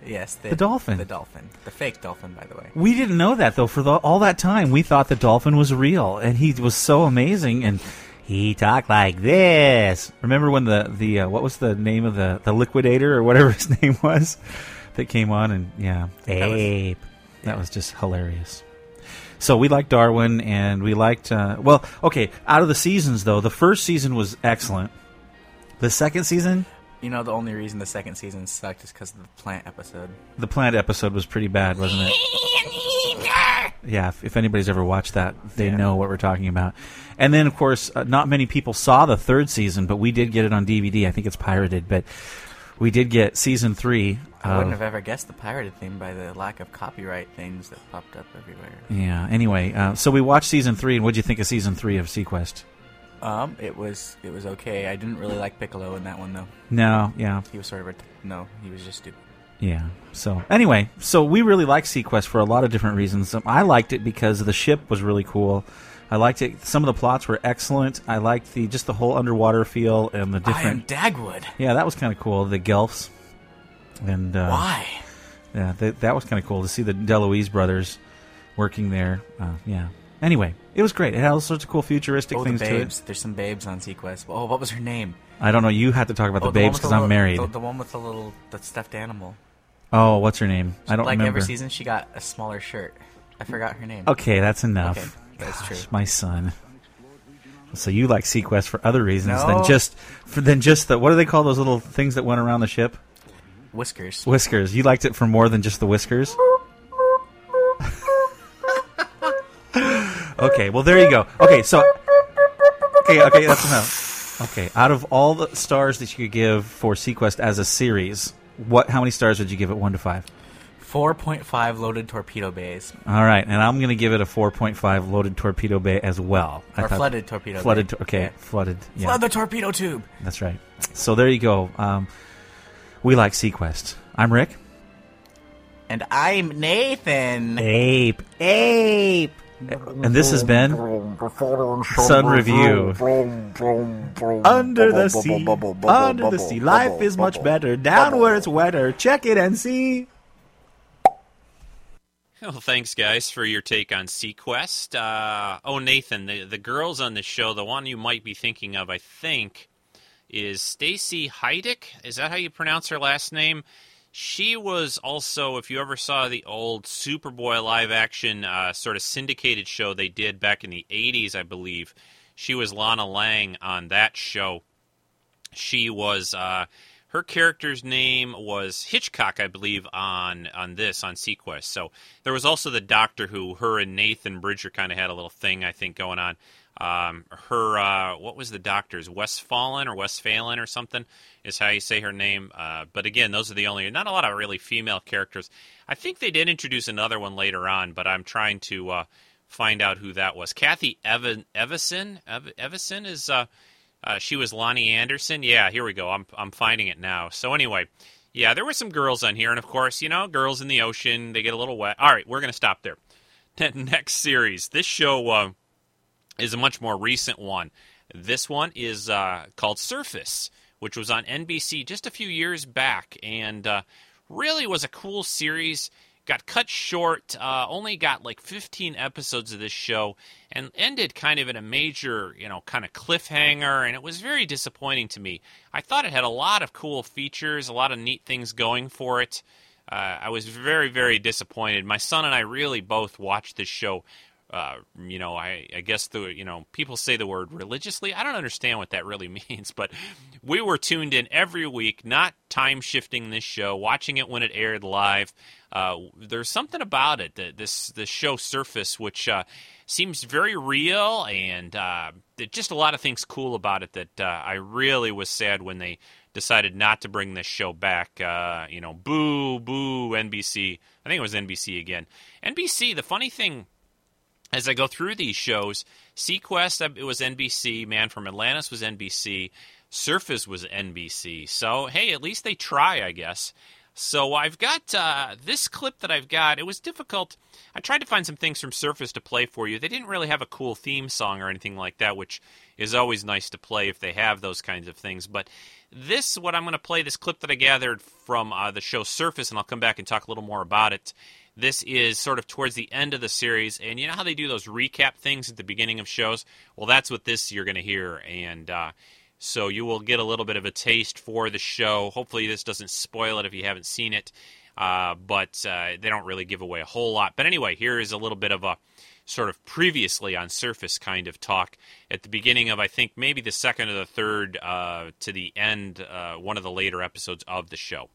Yes, The dolphin. The dolphin. The fake dolphin, by the way. We didn't know that though. For the, all that time, we thought the dolphin was real, and he was so amazing. And he talked like this. Remember when the the uh, what was the name of the the liquidator or whatever <laughs> his name was that came on? And yeah, That was- Ape. That was just hilarious. So we liked Darwin, and we liked. Uh, well, okay. Out of the seasons, though, the first season was excellent. The second season, You know, the only reason the second season sucked is because of the plant episode. the plant episode was pretty bad, wasn't it? Yeah, if, if anybody's ever watched that, they know what we're talking about. And then, of course, uh, not many people saw the third season, but we did get it on DVD. I think it's pirated, but we did get season three. I wouldn't of- have ever guessed the pirated thing by the lack of copyright things that popped up everywhere. Yeah. Anyway, uh, so we watched season three, and what'd you think of season three of SeaQuest? Um, it was it was okay. I didn't really like Piccolo in that one though. No, yeah. He was sort of a no. He was just stupid. Yeah. So anyway, so we really liked SeaQuest for a lot of different reasons. Um, I liked it because the ship was really cool. I liked it. Some of the plots were excellent. I liked the just the whole underwater feel and the different. Dagwood. Yeah, that was kind of cool. The Gelfs. And uh, Why? Yeah, that, that was kind of cool to see the DeLuise brothers working there. Uh, yeah. Anyway, it was great. It had all sorts of cool futuristic Oh, the things to it. There's some babes on SeaQuest. Oh, what was her name? I don't know. You had to talk about Oh, the babes because I'm married. The, the one with the little the stuffed animal. Oh, what's her name? I don't know. like remember. every season, she got a smaller shirt. I forgot her name. Okay, that's enough. Okay, that's Gosh, true. My son. So you like SeaQuest for other reasons No. than just for than just the what do they call those little things that went around the ship? Whiskers. Whiskers. You liked it for more than just the whiskers. <laughs> okay, well there you go. Okay, so okay, okay, that's enough. Okay, out of all the stars that you could give for SeaQuest as a series, what? How many stars would you give it? One to five. Four point five loaded torpedo bays. All right, and I'm going to give it a 4.5 loaded torpedo bay as well. Or flooded torpedo bay. Flooded, to- okay, Yeah. flooded. Yeah. Flood the torpedo tube. That's right. So there you go. Um, we like SeaQuest. I'm Rick. And I'm Nathan. Ape. Ape. And this has been Son Review. Under the sea, under the sea, life is much better. Down where it's wetter. Check it and see. Well, thanks, guys, for your take on SeaQuest. Uh, oh, Nathan, the the girls on the show, the one you might be thinking of, I think, is Stacy Haiduk. Is that how you pronounce her last name? She was also, if you ever saw the old Superboy live action uh, sort of syndicated show they did back in the 80s, I believe, she was Lana Lang on that show. She was. Uh, her character's name was Hitchcock, I believe, on on this on SeaQuest. So there was also the Doctor who her and Nathan Bridger kind of had a little thing I think going on. Um, her uh, what was the Doctor's Westfalen or Westphalen or something is how you say her name. Uh, but again, those are the only not a lot of really female characters. I think they did introduce another one later on, but I'm trying to uh, find out who that was. Kathy Evan Evison Ev- Evison is. Uh, uh, she was Lonnie Anderson. Yeah, here we go. I'm I'm finding it now. So anyway, Yeah, there were some girls on here, and of course, you know, girls in the ocean, they get a little wet. All right, we're going to stop there. <laughs> Next series. This show uh, is a much more recent one. This one is uh, called Surface, which was on NBC just a few years back, and uh, really was a cool series. Got cut short, uh, only got like 15 episodes of this show, and ended kind of in a major, you know, kind of cliffhanger, and it was very disappointing to me. I thought it had a lot of cool features, a lot of neat things going for it. Uh, I was very, very disappointed. My son and I really both watched this show uh, you know, I, I guess the you know people say the word religiously. I don't understand what that really <laughs> means, but we were tuned in every week, not time shifting this show, watching it when it aired live. Uh, there's something about it that this this show Surface, which uh, seems very real, and uh, just a lot of things cool about it. That uh, I really was sad when they decided not to bring this show back. You know, boo, boo, NBC. I think it was NBC again. NBC. The funny thing as I go through these shows, SeaQuest it was NBC, Man from Atlantis was NBC, Surface was NBC. So hey, at least they try, I guess. So I've got uh, this clip that I've got. It was difficult. I tried to find some things from Surface to play for you. They didn't really have a cool theme song or anything like that, which is always nice to play if they have those kinds of things. But this, what I'm going to play, this clip that I gathered from uh, the show Surface, and I'll come back and talk a little more about it. This is sort of towards the end of the series, and you know how they do those recap things at the beginning of shows? Well, that's what this you're going to hear, and uh, so you will get a little bit of a taste for the show. Hopefully, this doesn't spoil it if you haven't seen it, uh, but uh, they don't really give away a whole lot. But anyway, here is a little bit of a sort of previously on surface kind of talk at the beginning of I think maybe the second or the third uh, to the end, uh, one of the later episodes of the show.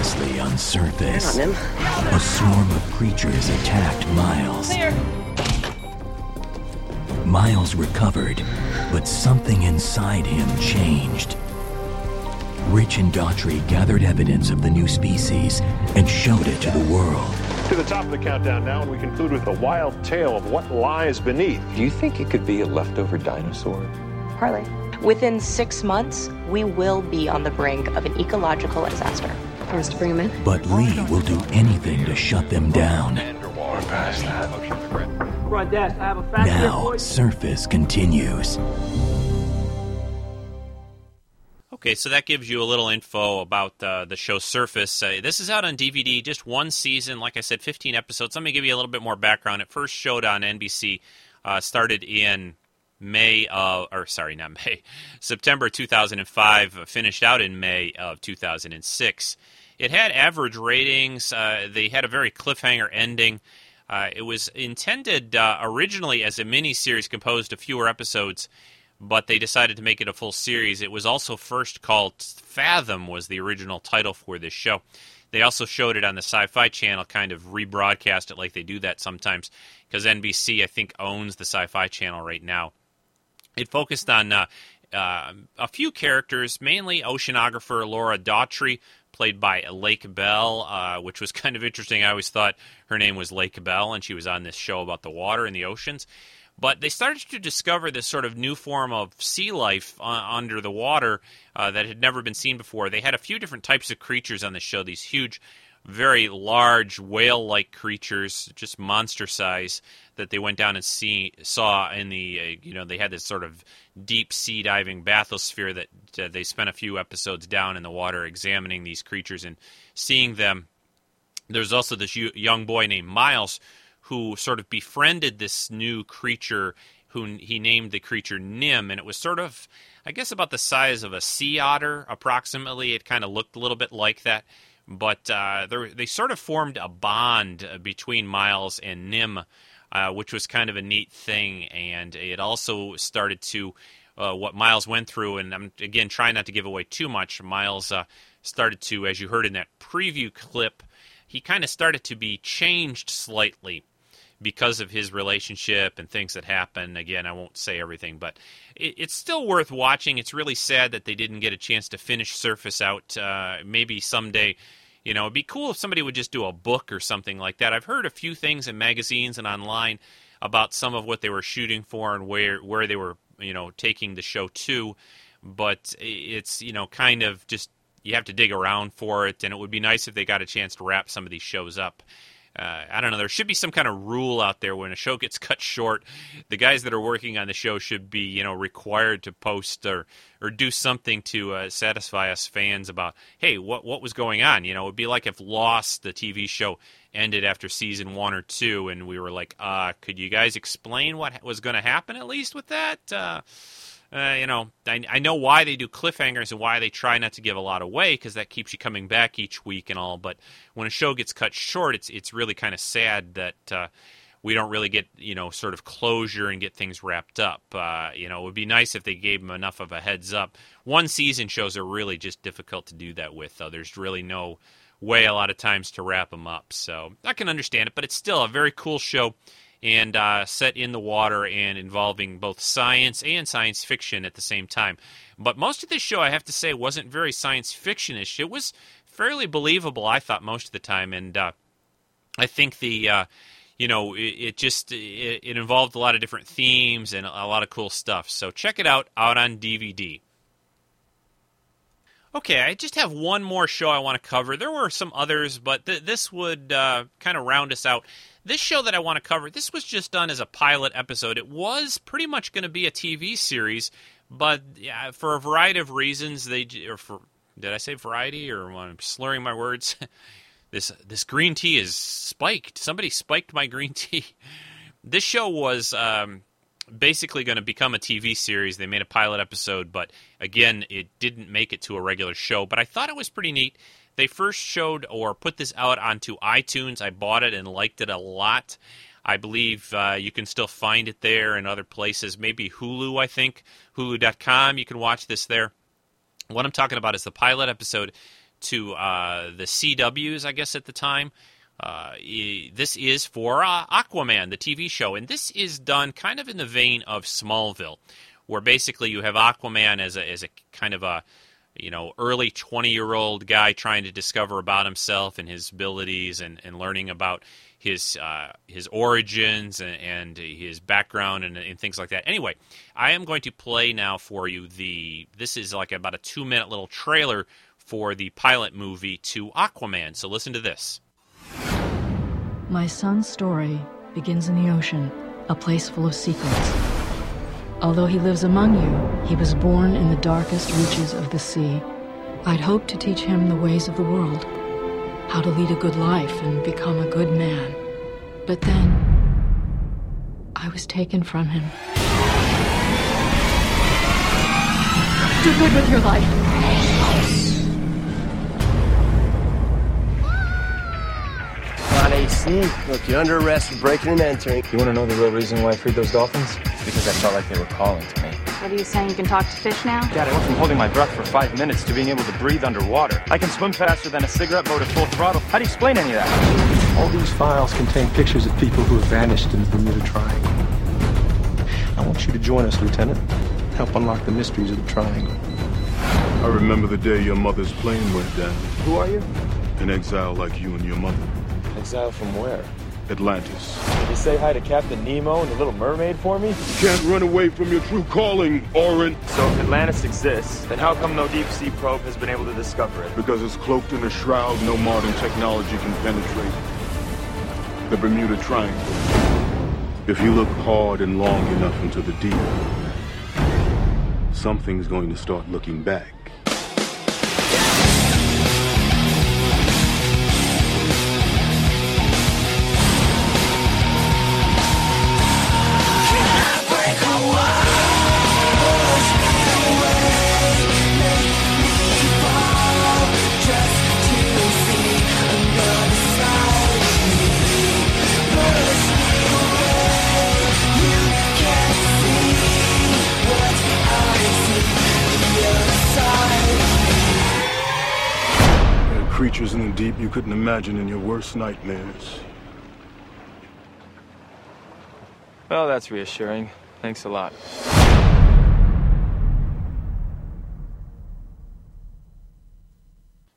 Previously on Surface, a swarm of creatures attacked Miles. Miles recovered, but something inside him changed. Rich and Daughtry gathered evidence of the new species and showed it to the world. To the top of the countdown now, and we conclude with a wild tale of what lies beneath. Do you think it could be a leftover dinosaur? Harley. Within six months, we will be on the brink of an ecological disaster. Want us to bring him in? But Lee will do anything to shut them down. We're past that. Front desk, I have a fax here Now. Surface continues. Okay, so that gives you a little info about uh, the show Surface. Uh, this is out on DVD, just one season. Like I said, 15 episodes. Let me give you a little bit more background. It first showed on NBC, uh, started in May of, or sorry, not <laughs> May, September 2005, uh, finished out in May of 2006. It had average ratings. Uh, they had a very cliffhanger ending. Uh, it was intended uh, originally as a miniseries composed of fewer episodes, but they decided to make it a full series. It was also first called Fathom, was the original title for this show. They also showed it on the Sci-Fi Channel, kind of rebroadcast it like they do that sometimes, because NBC I think owns the Sci-Fi Channel right now. It focused on uh, uh, a few characters, mainly oceanographer Laura Daughtry, played by Lake Bell, uh, which was <laughs> kind of interesting. I always thought her name was Lake Bell, and she was on this show about the water and the oceans. But they started to discover this sort of new form of sea life uh, under the water uh, that had never been seen before. They had a few different types of creatures on the show, these huge very large whale-like creatures, just monster size, that they went down and see saw in the uh, you know they had this sort of deep sea diving bathysphere that uh, they spent a few episodes down in the water examining these creatures and seeing them. There's also this young boy named Miles who sort of befriended this new creature who he named the creature Nim, and it was sort of, I guess, about the size of a sea otter, approximately. It kind of looked a little bit like that but uh, they sort of formed a bond uh, between Miles and Nim, uh, which was kind of a neat thing. And it also started to uh, what Miles went through. And I'm again trying not to give away too much. Miles uh, started to, as you heard in that preview clip, he kind of started to be changed slightly because of his relationship and things that happen. Again, I won't say everything, but it, it's still worth watching. It's really sad that they didn't get a chance to finish Surface out. Uh, maybe someday, you know, it'd be cool if somebody would just do a book or something like that. I've heard a few things in magazines and online about some of what they were shooting for and where where they were, you know, taking the show to. But it's you know kind of just you have to dig around for it, and it would be nice if they got a chance to wrap some of these shows up. Uh, I don't know. There should be some kind of rule out there when a show gets cut short. The guys that are working on the show should be, you know, required to post or or do something to uh, satisfy us fans about, hey, what what was going on? You know, it'd be like if Lost, the TV show, ended after season one or two, and we were like, uh, could you guys explain what was going to happen at least with that? Uh, uh, you know, I, I know why they do cliffhangers and why they try not to give a lot away because that keeps you coming back each week and all. But when a show gets cut short, it's it's really kind of sad that uh, we don't really get you know sort of closure and get things wrapped up. Uh, you know, it would be nice if they gave them enough of a heads up. One season shows are really just difficult to do that with. Though there's really no way a lot of times to wrap them up. So I can understand it, but it's still a very cool show and uh, set in the water and involving both science and science fiction at the same time. But most of this show, I have to say, wasn't very science fictionish. It was fairly believable, I thought, most of the time, and uh, I think the. Uh, you know, it, it just it, it, involved a lot of different themes and a lot of cool stuff. So check it out out on DVD. Okay, I just have one more show I want to cover. There were some others, but th- this would uh, kind of round us out. This show that I want to cover, this was just done as a pilot episode. It was pretty much going to be a TV series, but yeah, for a variety of reasons, they or for did I say variety or am I slurring my words? <laughs> this this green tea is spiked. Somebody spiked my green <laughs> tea. This show was um, basically going to become a TV series. They made a pilot episode, but again, it didn't make it to a regular show. But I thought it was pretty neat. They first showed or put this out onto iTunes. I bought it and liked it a lot. I believe uh, you can still find it there and other places. Maybe Hulu, I think. Hulu.com. You can watch this there. What I'm talking about is the pilot episode to uh, the CWs, I guess, at the time. Uh, this is for uh, Aquaman, the TV show, and this is done kind of in the vein of Smallville, where basically you have Aquaman as a as a kind of a you know, early 20 year old guy trying to discover about himself and his abilities and, and learning about his uh, his origins and, and his background and, and, things like that. Anyway, I am going to play now for you the this is like about a two minute little trailer for the pilot movie to Aquaman. So listen to this. My son's story begins in the ocean, a place full of secrets. Although he lives among you, he was born in the darkest reaches of the sea. I'd hoped to teach him the ways of the world, how to lead a good life and become a good man. But then, I was taken from him. Do good with your life. On AC. Look, you're under arrest for breaking and entering. You want to know the real reason why I freed those dolphins? Because I felt like they were calling to me. What are you saying? You can talk to fish now? Dad, I went from holding my breath for five minutes to being able to breathe underwater. I can swim faster than a cigarette boat at full throttle. How do you explain any of that? All these files contain pictures of people who have vanished in the Bermuda Triangle. I want you to join us, Lieutenant. Help unlock the mysteries of the Triangle. I remember the day your mother's plane went down. Who are you? An exile like you and your mother. Exile from where? Atlantis. Can you say hi to Captain Nemo and the Little Mermaid for me? You can't run away from your true calling, Orin. So if Atlantis exists, then how come no deep sea probe has been able to discover it? Because it's cloaked in a shroud no modern technology can penetrate. The Bermuda Triangle. If you look hard and long enough into the deep, something's going to start looking back. Creatures in the deep you couldn't imagine in your worst nightmares. Well, that's reassuring. Thanks a lot.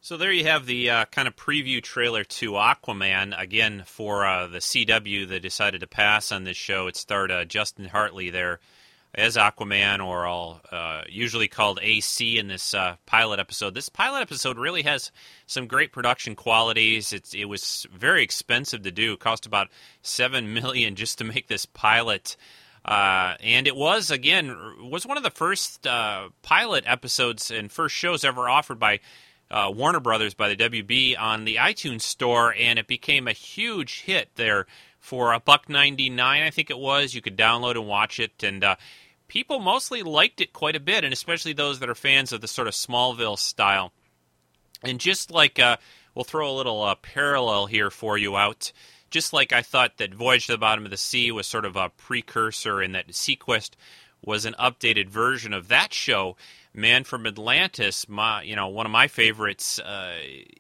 So there you have the uh, kind of preview trailer to Aquaman. Again, for uh, the CW, they decided to pass on this show. It starred uh, Justin Hartley there as Aquaman, or all uh, usually called AC in this uh, pilot episode. This pilot episode really has some great production qualities. It's, it was very expensive to do; it cost about seven million <laughs> just to make this pilot. Uh, and it was again was one of the first uh, pilot episodes and first shows ever offered by uh, Warner Brothers by the WB on the iTunes store, and it became a huge hit there for a buck ninety nine, I think it was. You could download and watch it, and uh, people mostly liked it quite a bit, and especially those that are fans of the sort of Smallville style. And just like uh, we'll throw a little uh, parallel here for you out. Just like I thought that Voyage to the Bottom of the Sea was sort of a precursor, and that seaQuest was an updated version of that show. Man from Atlantis, my you know one of my favorites. Uh,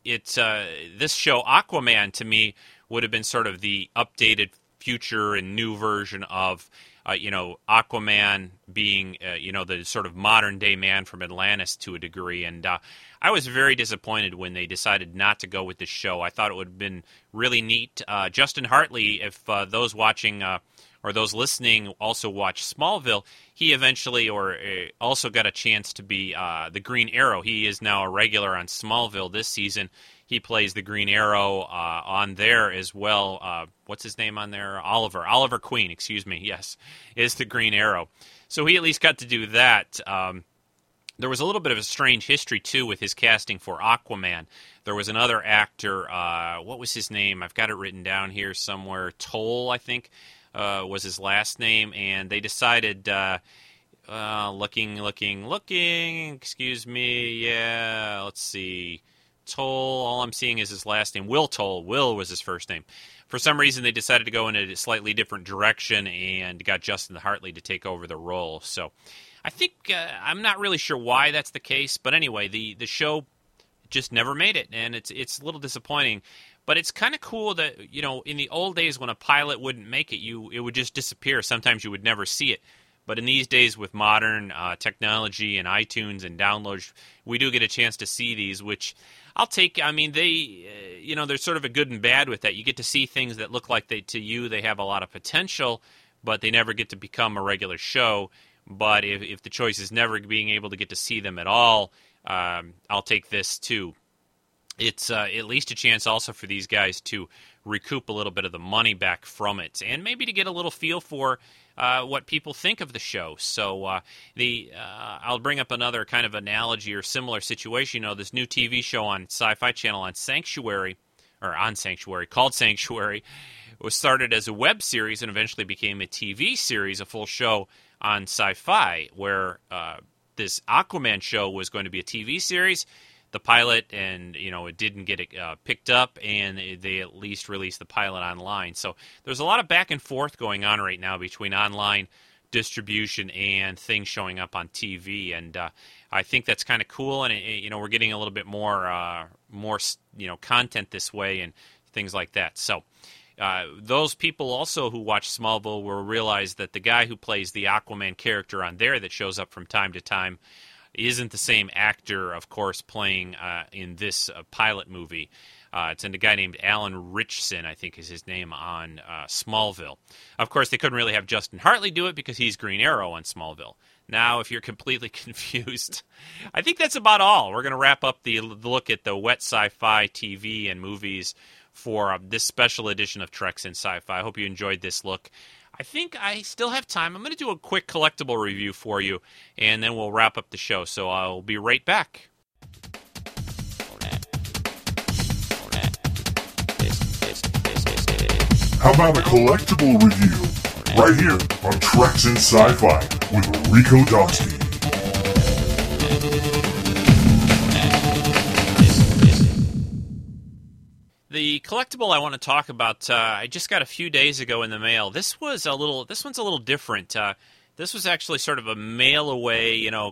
it's uh, this show Aquaman to me would have been sort of the updated future and new version of uh, you know, Aquaman being, uh, you know, the sort of modern day man from Atlantis to a degree. And uh, I was very disappointed when they decided not to go with the show. I thought it would have been really neat. Uh, Justin Hartley, if uh, those watching or those listening also watch Smallville, he eventually or also got a chance to be the Green Arrow. He is now a regular on Smallville this season he plays the Green Arrow uh, on there as well. Uh, what's his name on there? Oliver. Oliver Queen, excuse me. Yes, is the Green Arrow. So he at least got to do that. Um, there was a little bit of a strange history too with his casting for Aquaman. There was another actor. Uh, what was his name? I've got it written down here somewhere. Toale, I think, uh, was his last name, and they decided. Uh, uh, looking, looking, looking. Excuse me. Yeah, let's see. Toale. All I'm seeing is his last name. Will Toale. Will was his first name. For some reason, they decided to go in a slightly different direction and got Justin Hartley to take over the role. So I think uh, I'm not really sure why that's the case, but anyway, the the show just never made it, and it's it's a little disappointing. But it's kind of cool that you know in the old days when a pilot wouldn't make it, you it would just disappear. Sometimes you would never see it. But in these days, with modern uh, technology and iTunes and downloads, we do get a chance to see these, which I'll take. I mean, they, uh, you know, there's sort of a good and bad with that. You get to see things that look like they to you they have a lot of potential, but they never get to become a regular show. But if, if the choice is never being able to get to see them at all, um, I'll take this too. It's uh, at least a chance also for these guys to recoup a little bit of the money back from it, and maybe to get a little feel for uh, what people think of the show. So uh, the uh, I'll bring up another kind of analogy or similar situation. You know, this new TV show on Sci-Fi Channel on Sanctuary or on Sanctuary called Sanctuary was started as a web series and eventually became a TV series, a full show on Sci-Fi, where uh, this Aquaman show was going to be a TV series the pilot, and you know it didn't get uh, picked up, and they at least released the pilot online. So there's a lot of back and forth going on right now between online distribution and things showing up on TV, and uh, I think that's kind of cool. And it, you know we're getting a little bit more uh, more you know content this way and things like that. So. Uh, those people also who watch Smallville will realize that the guy who plays the Aquaman character on there that shows up from time to time isn't the same actor, of course, playing uh, in this uh, pilot movie. Uh, it's in a guy named Alan Ritchson, I think is his name, on uh, Smallville. Of course, they couldn't really have Justin Hartley do it because he's Green Arrow on Smallville. Now, if you're completely <laughs> confused, I think that's about all. We're going to wrap up the, the look at the wet sci fi TV and movies for uh, this special edition of Treks in Sci Fi. I hope you enjoyed this look. I think I still have time. I'm going to do a quick collectible review for you, and then we'll wrap up the show. So I'll be right back. How about a collectible review? Right here on Treks in Sci-Fi with Rico Dawski. The collectible I want to talk about, uh, I just got a few days ago in the mail. This was a little. This one's a little different. Uh, this was actually sort of a mail away. You know,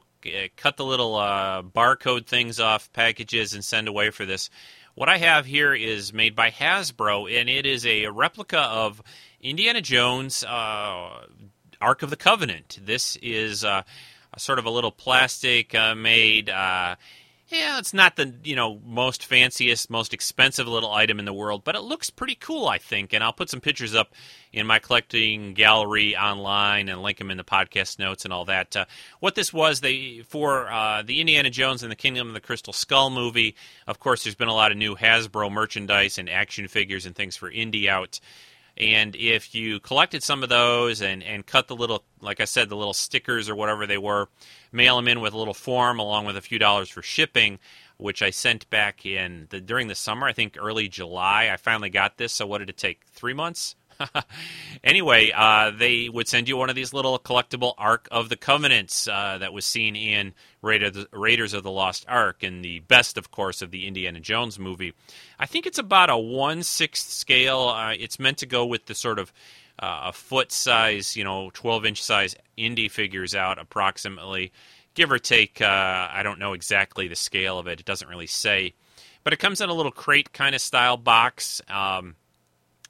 cut the little uh, barcode things off packages and send away for this. What I have here is made by Hasbro, and it is a replica of Indiana Jones' uh, Ark of the Covenant. This is uh, sort of a little plastic uh, made yeah, it's not the you know most fanciest, most expensive little item in the world, but it looks pretty cool, I think. And I'll put some pictures up in my collecting gallery online and link them in the podcast notes and all that. Uh, what this was, they for uh, the Indiana Jones and the Kingdom of the Crystal Skull movie. Of course, there's been a lot of new Hasbro merchandise and action figures and things for Indy out. And if you collected some of those and, and cut the little, like I said, the little stickers or whatever they were, mail them in with a little form along with a few dollars for shipping, which I sent back in the, during the summer, I think early July. I finally got this. So what did it take? Three months? <laughs> anyway, uh, they would send you one of these little collectible Ark of the Covenants uh, that was seen in Raiders of the Lost Ark, and the best, of course, of the Indiana Jones movie. I think it's about a one sixth scale. Uh, it's meant to go with the sort of uh, a foot size, you know, 12 inch size Indy figures out approximately, give or take. Uh, I don't know exactly the scale of it. It doesn't really say. But it comes in a little crate kind of style box. Um,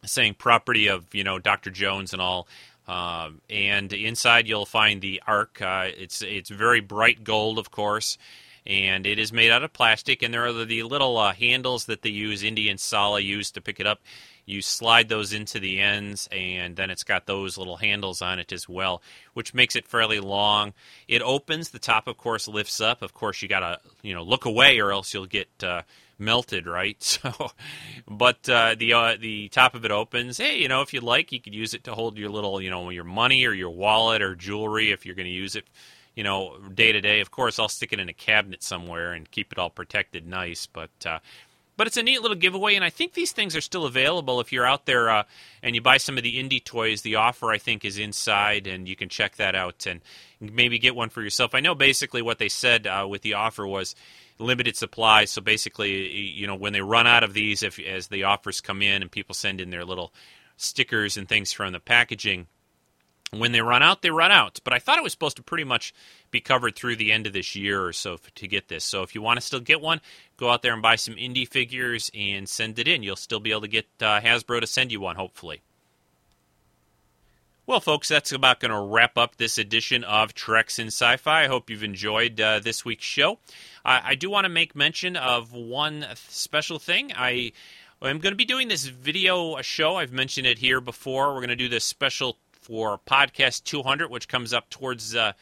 saying property of you know Dr. Jones and all. Um, and inside you'll find the Ark. Uh, it's it's very bright gold, of course, and it is made out of plastic. And there are the little uh, handles that they use. Indian Sallah used to pick it up. You slide those into the ends, and then it's got those little handles on it as well, which makes it fairly long. It opens. The top, of course, lifts up. Of course, you gotta you know look away, or else you'll get uh, melted, right? <laughs> So, but uh, the uh, the top of it opens. Hey, you know, if you like, you could use it to hold your little, you know, your money or your wallet or jewelry if you're going to use it, you know, day to day. Of course, I'll stick it in a cabinet somewhere and keep it all protected, nice. But uh, but it's a neat little giveaway, and I think these things are still available if you're out there uh, and you buy some of the indie toys. The offer, I think, is inside, and you can check that out and maybe get one for yourself. I know basically what they said uh, with the offer was limited supply. So basically, you know, when they run out of these, if as the offers come in and people send in their little stickers and things from the packaging, when they run out, they run out. But I thought it was supposed to pretty much be covered through the end of this year or so to get this. So if you want to still get one, go out there and buy some indie figures and send it in. You'll still be able to get uh, Hasbro to send you one, hopefully. Well, folks, that's about going to wrap up this edition of Treks in Sci Fi. I hope you've enjoyed uh, this week's show. I, I do want to make mention of one special thing. I am going to be doing this video show. I've mentioned it here before. We're going to do this special for Podcast 200, which comes up towards uh,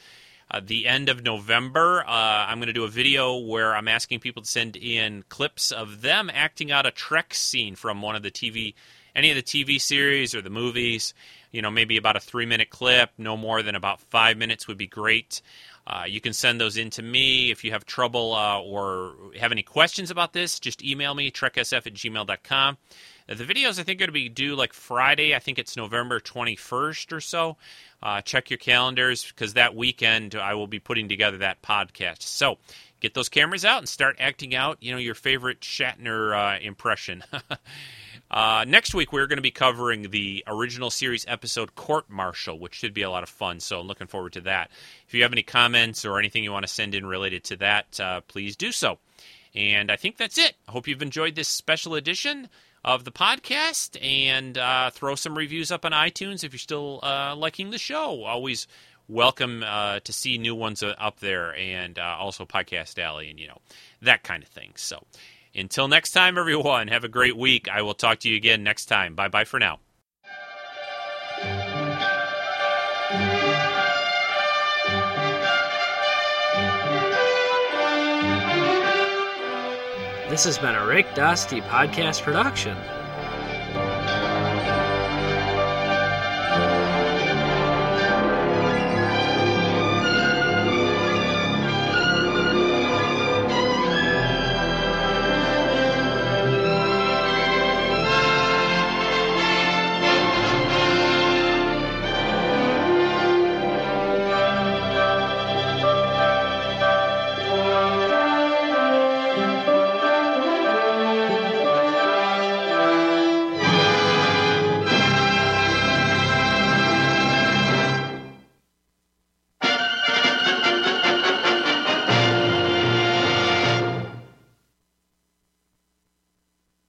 uh, the end of November. Uh, I'm going to do a video where I'm asking people to send in clips of them acting out a Trek scene from one of the TV, any of the TV series or the movies. You know, maybe about a three minute clip, no more than about five minutes would be great. Uh, you can send those in to me if you have trouble uh, or have any questions about this. Just email me, treksf at gmail.com. The videos I think are going to be due like Friday. I think it's November 21st or so. Uh, check your calendars because that weekend I will be putting together that podcast. So get those cameras out and start acting out, you know, your favorite Shatner uh, impression. <laughs> Uh, next week, we're going to be covering the original series episode Court Martial, which should be a lot of fun. So I'm looking forward to that. If you have any comments or anything you want to send in related to that, uh, please do so. And I think that's it. I hope you've enjoyed this special edition of the podcast and uh, throw some reviews up on iTunes if you're still uh, liking the show. Always welcome uh, to see new ones uh, up there and also Podcast Alley and, you know, that kind of thing. So. Until next time, everyone, have a great week. I will talk to you again next time. Bye bye for now. This has been a Rick Dusty podcast production.